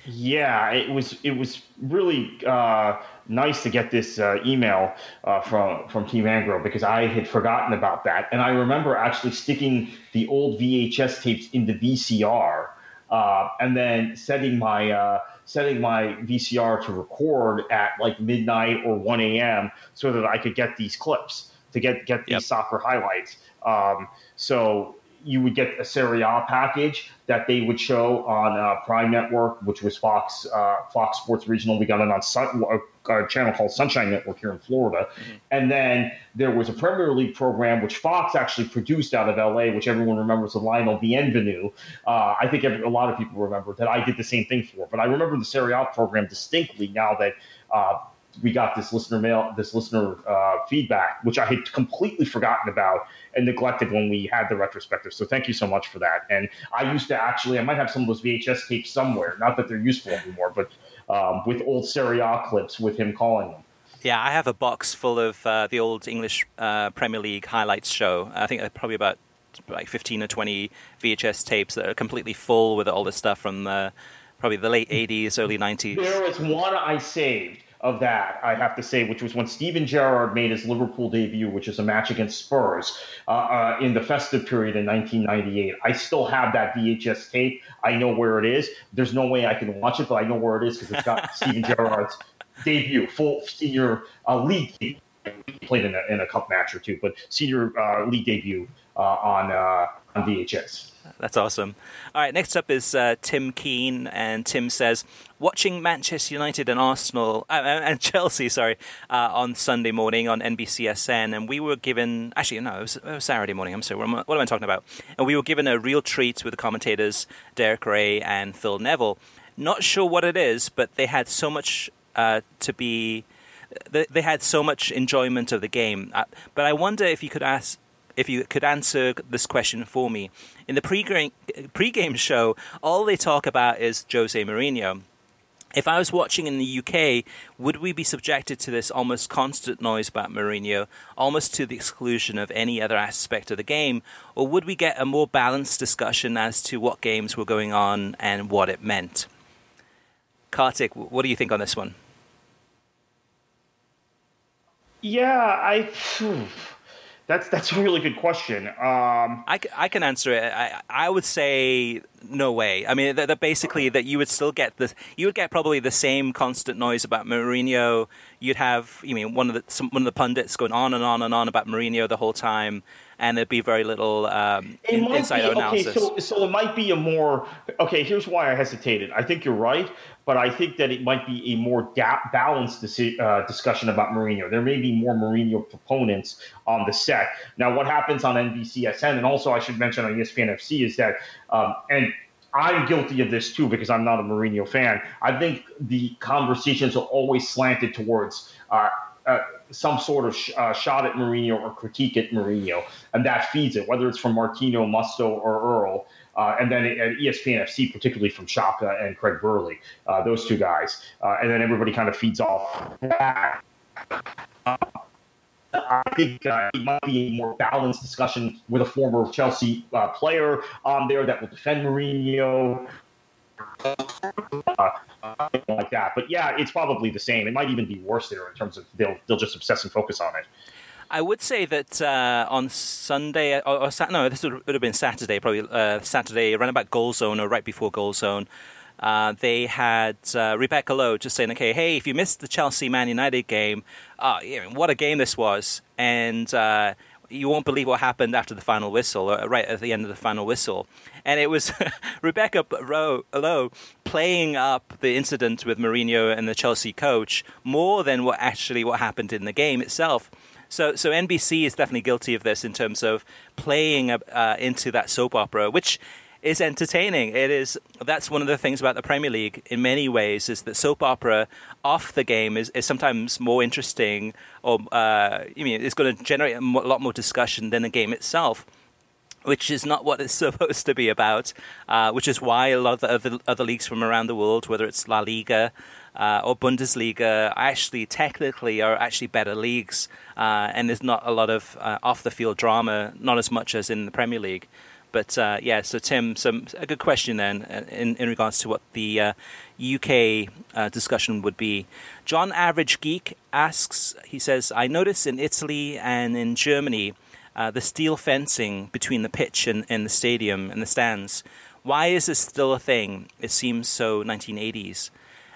Yeah, it was. It was really. Uh, nice to get this uh, email uh, from from Team Angro because I had forgotten about that, and I remember actually sticking the old VHS tapes in the VCR, uh, and then setting my uh, setting my VCR to record at like midnight or 1 a.m. so that I could get these clips to get get these yep. soccer highlights. Um, so you would get a Serie A package that they would show on uh, Prime Network, which was Fox uh, Fox Sports Regional. We got it on Sun, a channel called Sunshine Network here in Florida, mm-hmm. and then there was a Premier League program which Fox actually produced out of LA, which everyone remembers the Lionel Bienvenu. Uh, I think every, a lot of people remember that I did the same thing for, but I remember the Serie A program distinctly now that uh, we got this listener mail, this listener uh, feedback, which I had completely forgotten about and neglected when we had the retrospective. So thank you so much for that. And I used to actually, I might have some of those VHS tapes somewhere. Not that they're useful anymore, but um, with old Serie A clips with him calling them. Yeah, I have a box full of uh, the old English uh, Premier League highlights show. I think probably about like 15 or 20 VHS tapes that are completely full with all this stuff from the, probably the late 80s, early 90s. There was one I saved of that, I have to say, which was when Steven Gerrard made his Liverpool debut, which is a match against Spurs uh, uh, in the festive period in 1998. I still have that VHS tape. I know where it is. There's no way I can watch it, but I know where it is because it's got Steven Gerrard's debut, full senior uh, league. He played in a, in a cup match or two, but senior uh, league debut uh, on uh, on VHS. That's awesome. All right, next up is uh, Tim Keane, and Tim says, watching Manchester United and Arsenal uh, and Chelsea, sorry, uh, on Sunday morning on NBCSN, and we were given actually no, it was, it was Saturday morning. I'm sorry, what am, I, what am, I, talking about? And we were given a real treat with the commentators Derek Ray and Phil Neville. Not sure what it is, but they had so much uh, to be. They, they had so much enjoyment of the game, uh, but I wonder if you could ask if you could answer this question for me. In the pre-game, pre-game show, all they talk about is Jose Mourinho. If I was watching in the UK, would we be subjected to this almost constant noise about Mourinho, almost to the exclusion of any other aspect of the game? Or would we get a more balanced discussion as to what games were going on and what it meant? Kartik, what do you think on this one? Yeah, I. Phew that's that's a really good question. Um, I, I can answer it. I, I would say no way. I mean, that, that basically that you would still get the you would get probably the same constant noise about Mourinho. You'd have, you mean, one of the some, one of the pundits going on and on and on about Mourinho the whole time, and there'd be very little um, in, be, analysis. Okay, so so it might be a more okay. Here's why I hesitated. I think you're right but I think that it might be a more da- balanced dis- uh, discussion about Mourinho. There may be more Mourinho proponents on the set. Now, what happens on NBCSN, and also I should mention on ESPN FC, is that, um, and I'm guilty of this too because I'm not a Mourinho fan. I think the conversations are always slanted towards uh, uh, some sort of sh- uh, shot at Mourinho or critique at Mourinho, and that feeds it, whether it's from Martino, Mustoe, or Earle. Uh, and then at ESPN FC, particularly from Shaka and Craig Burley, uh, those two guys. Uh, and then everybody kind of feeds off that. I think uh, it might be a more balanced discussion with a former Chelsea uh, player on there that will defend Mourinho. Like that, but yeah, it's probably the same. It might even be worse there in terms of they'll they'll just obsess and focus on it. I would say that uh, on Sunday, or, or, no, this would have been Saturday, probably uh, Saturday, around about goal zone or right before goal zone. Uh, they had uh, Rebecca Lowe just saying, okay, hey, if you missed the Chelsea Man United game, uh, what a game this was. And uh, you won't believe what happened after the final whistle, or right at the end of the final whistle. And it was Rebecca Lowe playing up the incident with Mourinho and the Chelsea coach more than what actually what happened in the game itself. So, so NBC is definitely guilty of this in terms of playing uh, into that soap opera, which is entertaining. It is. That's one of the things about the Premier League. In many ways, is that soap opera off the game is, is sometimes more interesting, or uh, I mean, it's going to generate a lot more discussion than the game itself which is not what it's supposed to be about, uh, which is why a lot of the other, other, leagues from around the world, whether it's La Liga uh, or Bundesliga actually technically are actually better leagues, uh, and there's not a lot of uh, off the field drama, not as much as in the Premier League. But uh, yeah, so Tim, some a good question then uh, in, in regards to what the UK discussion would be. John Average Geek asks, he says, I notice in Italy and in Germany uh, the steel fencing between the pitch and, and the stadium and the stands. Why is this still a thing? It seems so 1980s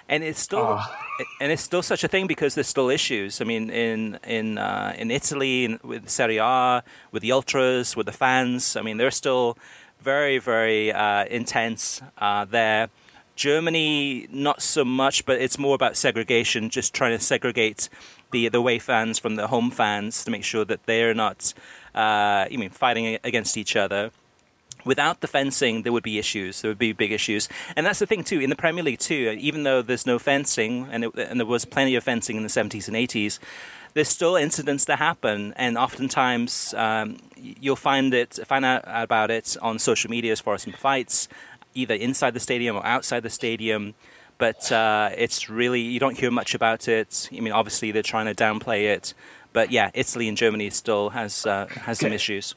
and it's still oh. and it's still such a thing because there's still issues. I mean, in in uh, in Italy in, with Serie A, with the ultras, with the fans. I mean, they're still very very uh, intense uh, there. Germany, not so much, but it's more about segregation, just trying to segregate the the away fans from the home fans to make sure that they're not, uh, I mean, fighting against each other without the fencing, there would be issues. There would be big issues, and that's the thing too. In the Premier League too, even though there's no fencing, and, it, and there was plenty of fencing in the 70s and 80s, there's still incidents that happen, and oftentimes um, you'll find it, find out about it on social media as far as some fights, either inside the stadium or outside the stadium. But uh, it's really you don't hear much about it. I mean, obviously they're trying to downplay it, but yeah, Italy and Germany still has uh, has some issues.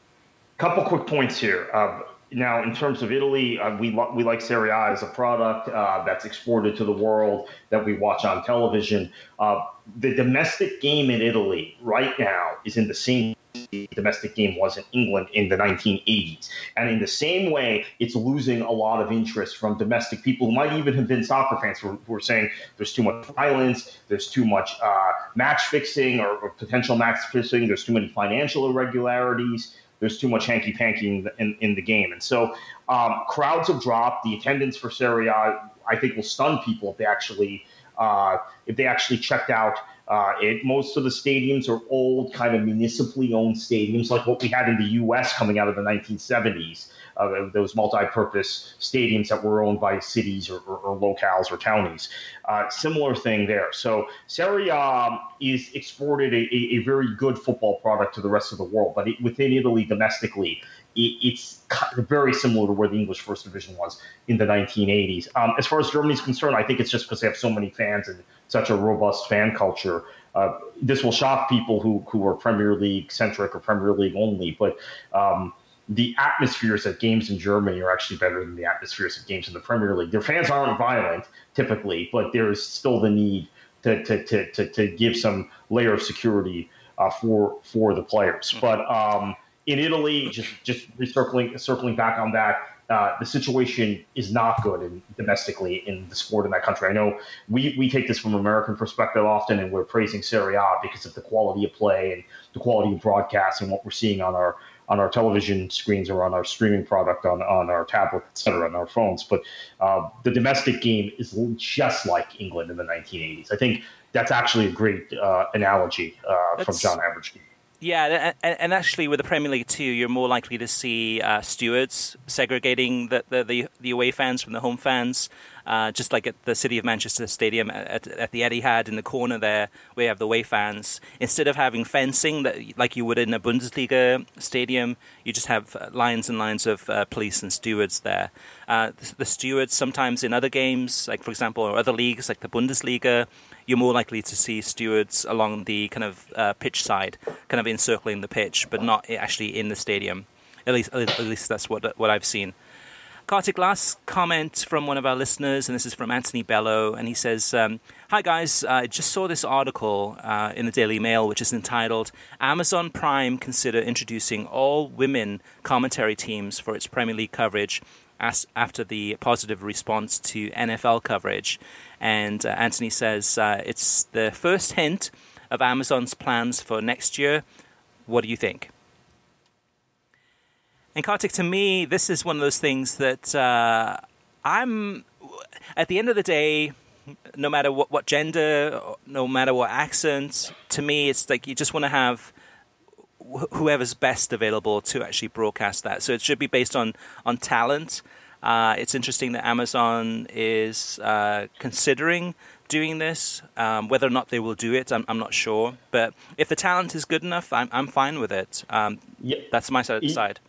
Couple quick points here. Uh, now, in terms of Italy, uh, we we like Serie A as a product uh, that's exported to the world that we watch on television. Uh, the domestic game in Italy right now is in the same domestic game was in England in the 1980s, and in the same way, it's losing a lot of interest from domestic people who might even have been soccer fans who, who are saying there's too much violence, there's too much uh, match fixing or, or potential match fixing, there's too many financial irregularities there's too much hanky panky in, in, in, the game. And so um, crowds have dropped. The attendance for Serie A, I think, will stun people if they actually uh, if they actually checked out. Uh, it, most of the stadiums are old, kind of municipally owned stadiums, like what we had in the U.S. coming out of the 1970s uh, those multi-purpose stadiums that were owned by cities or, or, or locales or townies. Uh, similar thing there. So Serie A is exported a, a, a, very good football product to the rest of the world, but it, within Italy domestically, it, it's very similar to where the English First Division was in the 1980s. Um, as far as Germany is concerned, I think it's just because they have so many fans and such a robust fan culture. Uh, this will shock people who who are Premier League centric or Premier League only, but um, the atmospheres at games in Germany are actually better than the atmospheres at games in the Premier League. Their fans aren't violent typically, but there is still the need to, to, to, to, to give some layer of security uh, for for the players. Hmm. But um, in Italy, just just circling circling back on that, uh, the situation is not good in, domestically in the sport in that country. I know we, we take this from an American perspective often, and we're praising Serie A because of the quality of play and the quality of broadcast and what we're seeing on our on our television screens or on our streaming product on, on our tablet, et cetera, on our phones. But uh, the domestic game is just like England in the 1980s. I think that's actually a great uh, analogy uh, from John Average. Yeah, and, actually, with the Premier League too, you're more likely to see uh, stewards segregating the, the, the, the, away fans from the home fans. Uh, just like at the City of Manchester Stadium at, at the Etihad in the corner there, we have the away fans. Instead of having fencing that, like you would in a Bundesliga stadium, you just have uh, lines and lines of uh, police and stewards there. Uh, the, the stewards sometimes in other games, like for example, or other leagues like the Bundesliga, you're more likely to see stewards along the kind of uh, pitch side, kind of encircling the pitch, but not actually in the stadium. At least, at least that's what what I've seen. Kartik, last comment from one of our listeners, and this is from Anthony Bello, and he says, um, Hi guys, I just saw this article uh, in the Daily Mail which is entitled Amazon Prime Consider Introducing All Women Commentary Teams for its Premier League coverage as, after the positive response to NFL coverage. And uh, Anthony says uh, it's the first hint of Amazon's plans for next year. What do you think? And Kartik, to me, this is one of those things that uh, I'm, at the end of the day, no matter what, what gender, no matter what accent, to me, it's like you just want to have wh- whoever's best available to actually broadcast that. So it should be based on, on talent. Uh, it's interesting that Amazon is uh, considering doing this. Um, whether or not they will do it, I'm, I'm, not sure. But if the talent is good enough, I'm, I'm fine with it. Um, yeah. That's my side.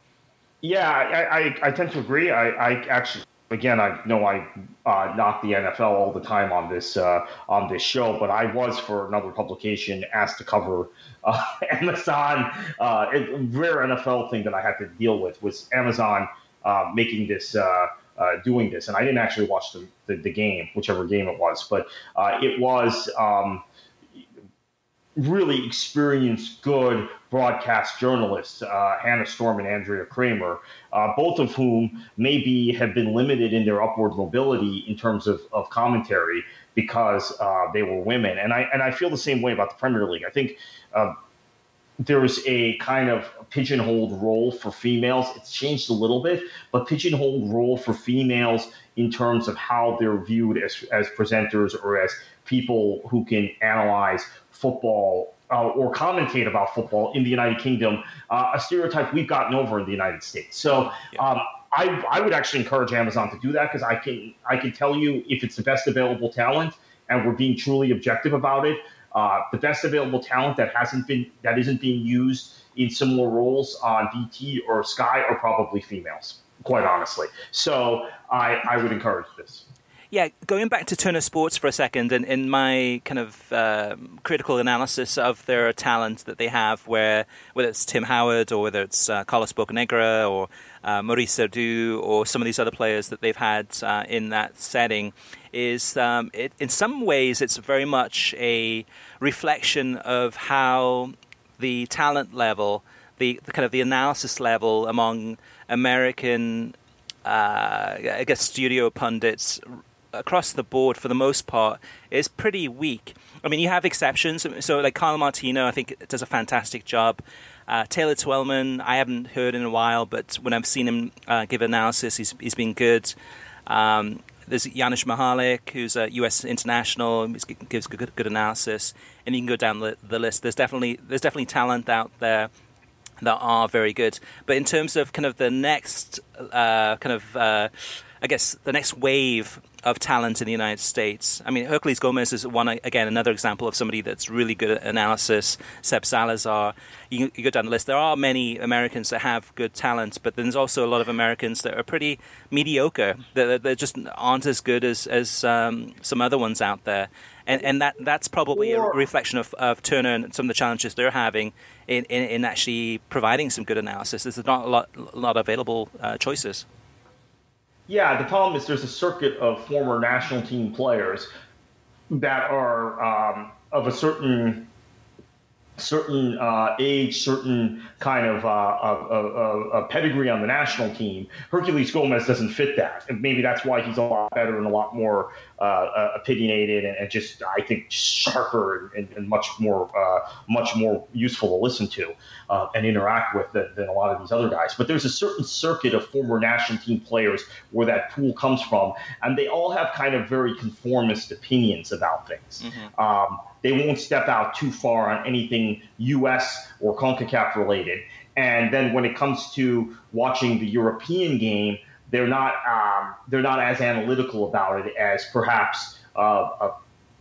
Yeah, I, I, I, tend to agree. I, I actually again, I know I uh, knock the NFL all the time on this uh, on this show, but I was for another publication asked to cover uh, Amazon. Uh, a rare NFL thing that I had to deal with was Amazon uh, making this. Uh, doing this, and I didn't actually watch the, the, the game, whichever game it was, but it was um, really experienced, good broadcast journalists, uh, Hannah Storm and Andrea Kremer, uh, both of whom maybe have been limited in their upward mobility in terms of, of commentary because uh, they were women. And I and I feel the same way about the Premier League. I think uh, there's a kind of pigeonholed role for females. It's changed a little bit, but pigeonholed role for females in terms of how they're viewed as, as presenters or as people who can analyze football uh, or commentate about football in the United Kingdom, uh, a stereotype we've gotten over in the United States. So um, I, I would actually encourage Amazon to do that because I can I can tell you if it's the best available talent and we're being truly objective about it. Uh, the best available talent that hasn't been that isn't being used in similar roles on BT or Sky are probably females, quite honestly. So I, I would encourage this. Yeah, going back to Turner Sports for a second, and in my kind of um, critical analysis of their talent that they have, where whether it's Tim Howard or whether it's uh, Carlos Bocanegra or uh, Maurice Edu or some of these other players that they've had uh, in that setting, is um, it, in some ways it's very much a reflection of how the talent level, the, the kind of the analysis level among American uh, I guess studio pundits across the board for the most part is pretty weak. I mean, you have exceptions. So, like Kyle Martino, I think does a fantastic job. Uh, Taylor Twellman, I haven't heard in a while, but when I've seen him uh, give analysis, he's he's been good. Um, there's Janusz Michallik, who's a U.S. international, gives good, good analysis, and you can go down the, the list. There's definitely there's definitely talent out there that are very good. But in terms of kind of the next uh, kind of uh, I guess the next wave of talent in the United States. I mean, Herculez Gomez is one again another example of somebody that's really good at analysis. Seb Salazar, you, you go down the list. There are many Americans that have good talent, but there's also a lot of Americans that are pretty mediocre. That they just aren't as good as as um, some other ones out there. And, and that that's probably a reflection of, of Turner and some of the challenges they're having in, in, in actually providing some good analysis. There's not a lot, a lot of available uh, choices. Yeah, the problem is there's a circuit of former national team players that are um, of a certain certain uh, age, certain kind of, uh, of, pedigree on the national team. Herculez Gomez doesn't fit that, and maybe that's why he's a lot better and a lot more uh, uh opinionated and, and, just I think sharper and, and much more uh, much more useful to listen to uh, and interact with than, than, a lot of these other guys. But there's a certain circuit of former national team players where that pool comes from, and they all have kind of very conformist opinions about things. Mm-hmm. Um, they won't step out too far on anything U.S. or CONCACAF related. And then when it comes to watching the European game, they're not um, they're not as analytical about it as perhaps uh, a,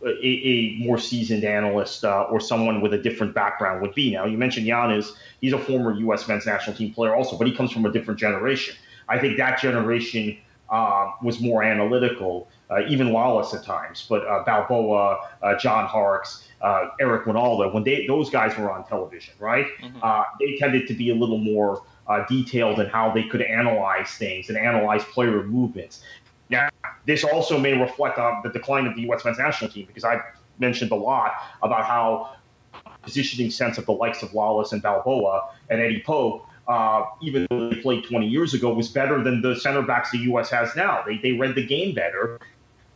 a, a, more seasoned analyst uh, or someone with a different background would be. Now you mentioned Janusz; he's a former U.S. men's national team player also, but he comes from a different generation. I think that generation uh, was more analytical uh, even Wallace at times, but uh, Balboa, uh, John Harkes, uh, Eric Wynalda, when they those guys were on television, right? Mm-hmm. Uh, they tended to be a little more uh, detailed in how they could analyze things and analyze player movements. Now, this also may reflect on the decline of the U.S. men's national team because I've mentioned a lot about how positioning sense of the likes of Wallace and Balboa and Eddie Pope uh, even though they played 20 years ago, was better than the center backs the U.S. has now. They, they read the game better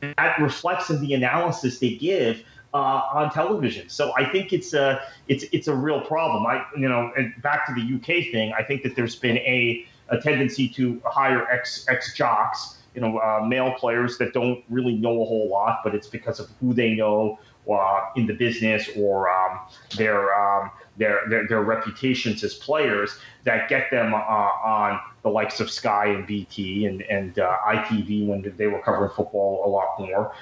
that reflects in the analysis they give uh, on television. So I think it's a it's it's a real problem. I you know, and back to the UK thing, I think that there's been a a tendency to hire ex ex jocks, you know, uh, male players that don't really know a whole lot, but it's because of who they know uh, in the business or um, their, um, their, their their reputations as players that get them uh, on the likes of Sky and BT and and uh, ITV when they were covering football a lot more.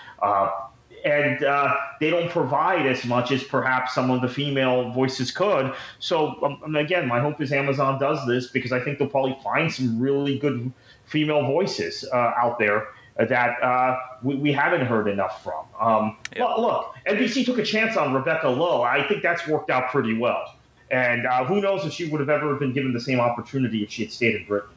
And uh, they don't provide as much as perhaps some of the female voices could. So um, again, my hope is Amazon does this because I think they'll probably find some really good female voices uh, out there that uh, we, we, haven't heard enough from. Um, look, NBC took a chance on Rebecca Lowe. I think that's worked out pretty well. And uh, who knows if she would have ever been given the same opportunity if she had stayed in Britain.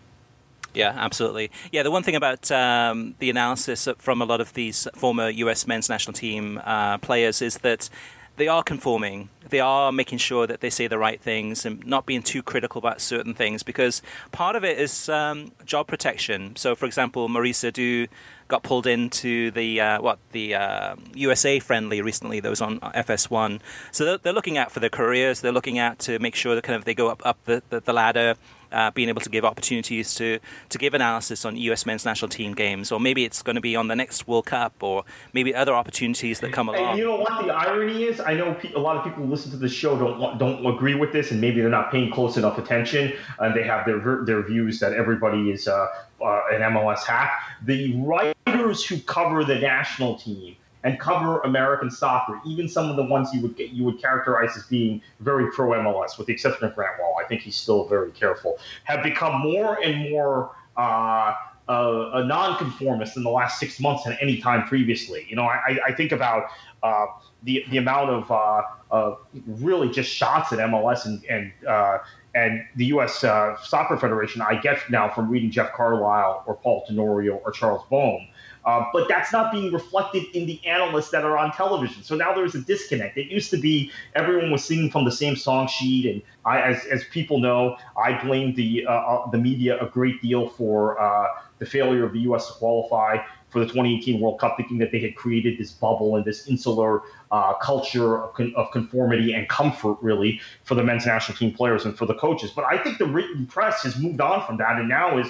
Yeah, absolutely. Yeah, the one thing about um, the analysis from a lot of these former U.S. men's national team uh, players is that they are conforming. They are making sure that they say the right things and not being too critical about certain things because part of it is um, job protection. So, for example, Maurice Edu got pulled into the uh, what the uh, USA friendly recently that was on FS1. So they're, they're, looking out for their careers. They're looking out to make sure that kind of they go up up the, the, the ladder uh, being able to give opportunities to, to give analysis on US men's national team games, or maybe it's going to be on the next World Cup, or maybe other opportunities that come along. And you know what the irony is? I know a lot of people who listen to the show don't don't agree with this, and maybe they're not paying close enough attention, and they have their their views that everybody is uh, uh, an MLS hack. The writers who cover the national team and cover American soccer, even some of the ones you would you would characterize as being very pro MLS, with the exception of Grant Wahl. I think he's still very careful. Have become more and more. Uh, uh, a nonconformist in the last six months than any time previously. You know, I, I think about uh, the the amount of uh, really just shots at MLS and and uh, and the U.S. Uh, Soccer Federation. I get now from reading Jeff Carlisle or Paul Tenorio or Charles Boehm uh, but that's not being reflected in the analysts that are on television. So now there's a disconnect. It used to be everyone was singing from the same song sheet, and I, as, as people know, I blame the uh, uh the media a great deal for uh, the failure of the U.S. to qualify for the 2018 World Cup, thinking that they had created this bubble and this insular uh, culture of, con- of, conformity and comfort, really, for the men's national team players and for the coaches. But I think the written press has moved on from that and now is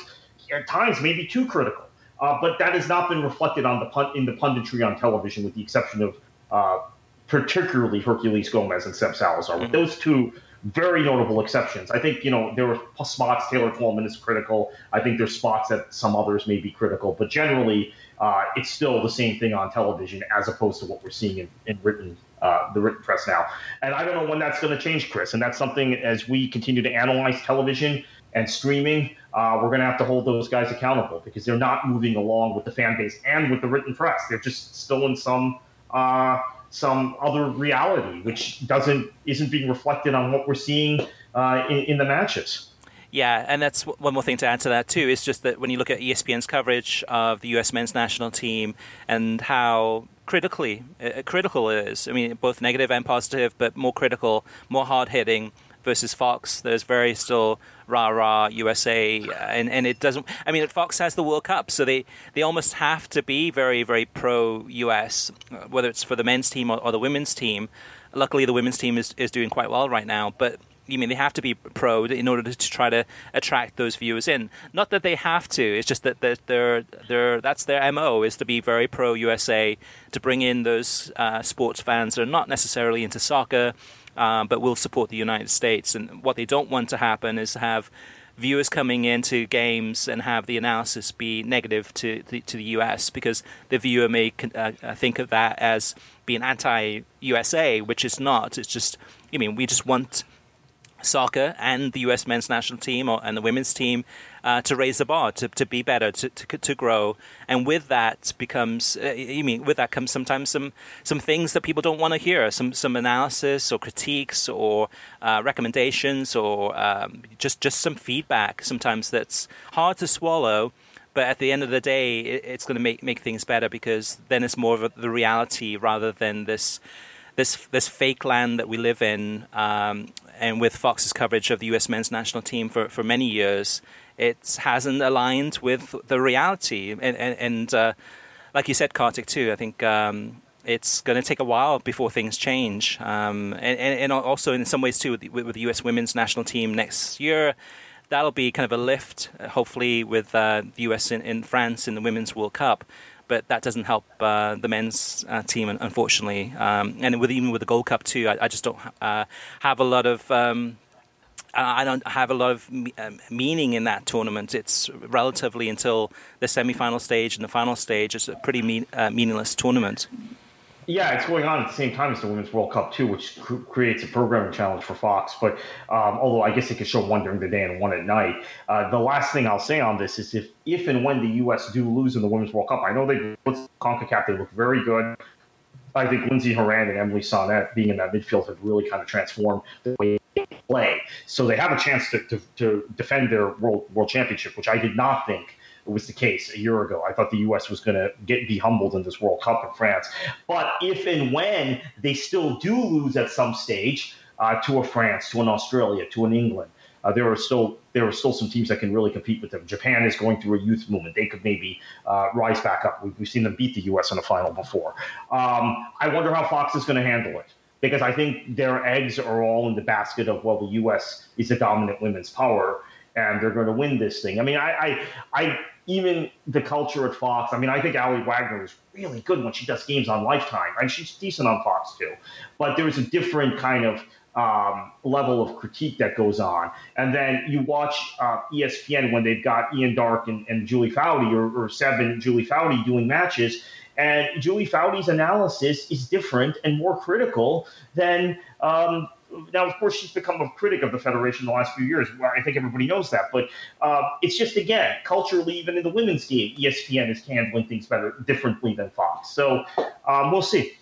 at times maybe too critical. Uh, but that has not been reflected on the pun- in the punditry on television, with the exception of uh, particularly Herculez Gomez and Seb Salazar. With mm-hmm. those two very notable exceptions, I think you know there were spots Taylor Twellman is critical. I think there's spots that some others may be critical, but generally uh, it's still the same thing on television as opposed to what we're seeing in, in written uh, the written press now. And I don't know when that's going to change, Chris. And that's something as we continue to analyze television and streaming uh, we're going to have to hold those guys accountable because they're not moving along with the fan base and with the written press. They're just still in some uh, some other reality, which doesn't isn't being reflected on what we're seeing uh, in, in the matches. Yeah, and that's one more thing to add to that too. Is just that when you look at ESPN's coverage of the U.S. men's national team and how critically uh, critical it is. I mean, both negative and positive, but more critical, more hard hitting versus Fox. There's very still rah rah USA, and and it doesn't. I mean, Fox has the World Cup, so they they almost have to be very very pro US, whether it's for the men's team or, or the women's team. Luckily, the women's team is is doing quite well right now, but you mean they have to be pro in order to, to, try to attract those viewers in. Not that they have to. It's just that they're, they're, they're that's their mo is to be very pro USA to bring in those uh, sports fans that are not necessarily into soccer um, but will support the United States. And what they don't want to happen is have viewers coming into games and have the analysis be negative to the, to the US because the viewer may uh, uh, think of that as being anti-USA, which is not. It's just, I mean, we just want soccer and the U.S. men's national team or, and the women's team uh, to raise the bar, to, to be better, to, to, to grow. And with that becomes, uh, you mean, with that comes sometimes some, some things that people don't want to hear, some, some analysis or critiques or uh, recommendations or um, just, just some feedback sometimes that's hard to swallow. But at the end of the day, it, it's going to make, make things better because then it's more of a, the reality rather than this this this fake land that we live in, um, and with Fox's coverage of the U.S. men's national team for, for many years, it hasn't aligned with the reality. And, and, and uh, like you said, Kartik, too, I think um, it's going to take a while before things change. Um, and, and, also, in some ways, too, with the, with the U.S. women's national team next year, that'll be kind of a lift, hopefully, with uh, the U.S. In France in the Women's World Cup but that doesn't help uh, the men's uh, team, unfortunately. Um, and with even with the Gold Cup too, I, I just don't uh, have a lot of. Um, I don't have a lot of um, meaning in that tournament. It's relatively until the semi-final stage and the final stage. It's a pretty mean, uh, meaningless tournament. Yeah, it's going on at the same time as the Women's World Cup too, which cr- creates a programming challenge for Fox. But um, although I guess they could show one during the day and one at night, uh, the last thing I'll say on this is if if and when the U.S. do lose in the Women's World Cup, I know they Concacaf they look very good. I think Lindsey Horan and Emily Sonnett being in that midfield have really kind of transformed the way they play. So they have a chance to, to, to defend their world world championship, which I did not think was the case a year ago. I thought the U.S. was going to get be humbled in this World Cup in France. But if and when they still do lose at some stage uh, to a France, to an Australia, to an England, uh, there are still there are still some teams that can really compete with them. Japan is going through a youth movement; they could maybe uh, rise back up. We've, we've, seen them beat the U.S. in a final before. Um, I wonder how Fox is going to handle it because I think their eggs are all in the basket of well, the U.S. is a dominant women's power and they're going to win this thing. I mean, I, I, I even the culture at Fox. I mean, I think Aly Wagner is really good when she does games on Lifetime, and she's decent on Fox too. But there is a different kind of um, level of critique that goes on. And then you watch uh, ESPN when they've got Ian Darke and, and Julie Foudy or, or Seven Julie Foudy doing matches. And Julie Foudy's analysis is different and more critical than um, now, of course, she's become a critic of the federation in the last few years. I think everybody knows that, but uh, it's just again culturally, even in the women's game, ESPN is handling things better, differently than Fox. So um, we'll see.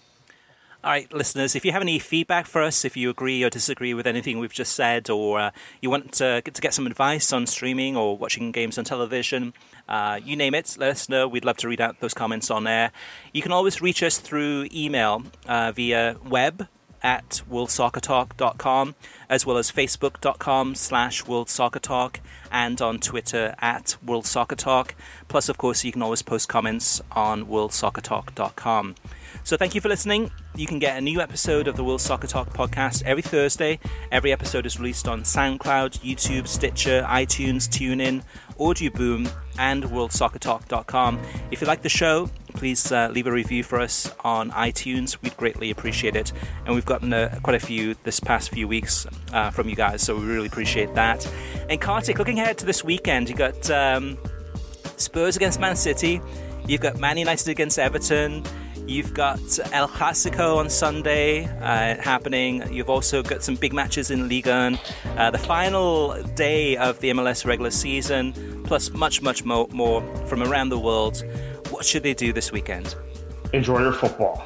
All right, listeners, if you have any feedback for us, if you agree or disagree with anything we've just said, or uh, you want to get, to get some advice on streaming or watching games on television, uh, you name it, let us know. We'd love to read out those comments on air. You can always reach us through email uh, via web at worldsoccertalk.com, as well as facebook.com slash worldsoccertalk, and on Twitter at worldsoccertalk. Plus, of course, you can always post comments on worldsoccertalk.com. So thank you for listening. You can get a new episode of the World Soccer Talk podcast every Thursday. Every episode is released on SoundCloud, YouTube, Stitcher, iTunes, TuneIn, Audio Boom, and WorldSoccerTalk.com. If you like the show, please uh, leave a review for us on iTunes. We'd greatly appreciate it. And we've gotten uh, quite a few this past few weeks uh, from you guys, so we really appreciate that. And Kartik, looking ahead to this weekend, you've got um, Spurs against Man City, you've got Man United against Everton. You've got El Clasico on Sunday uh, happening. You've also got some big matches in Liga. Uh, the final day of the MLS regular season, plus much, much more, more from around the world. What should they do this weekend? Enjoy your football.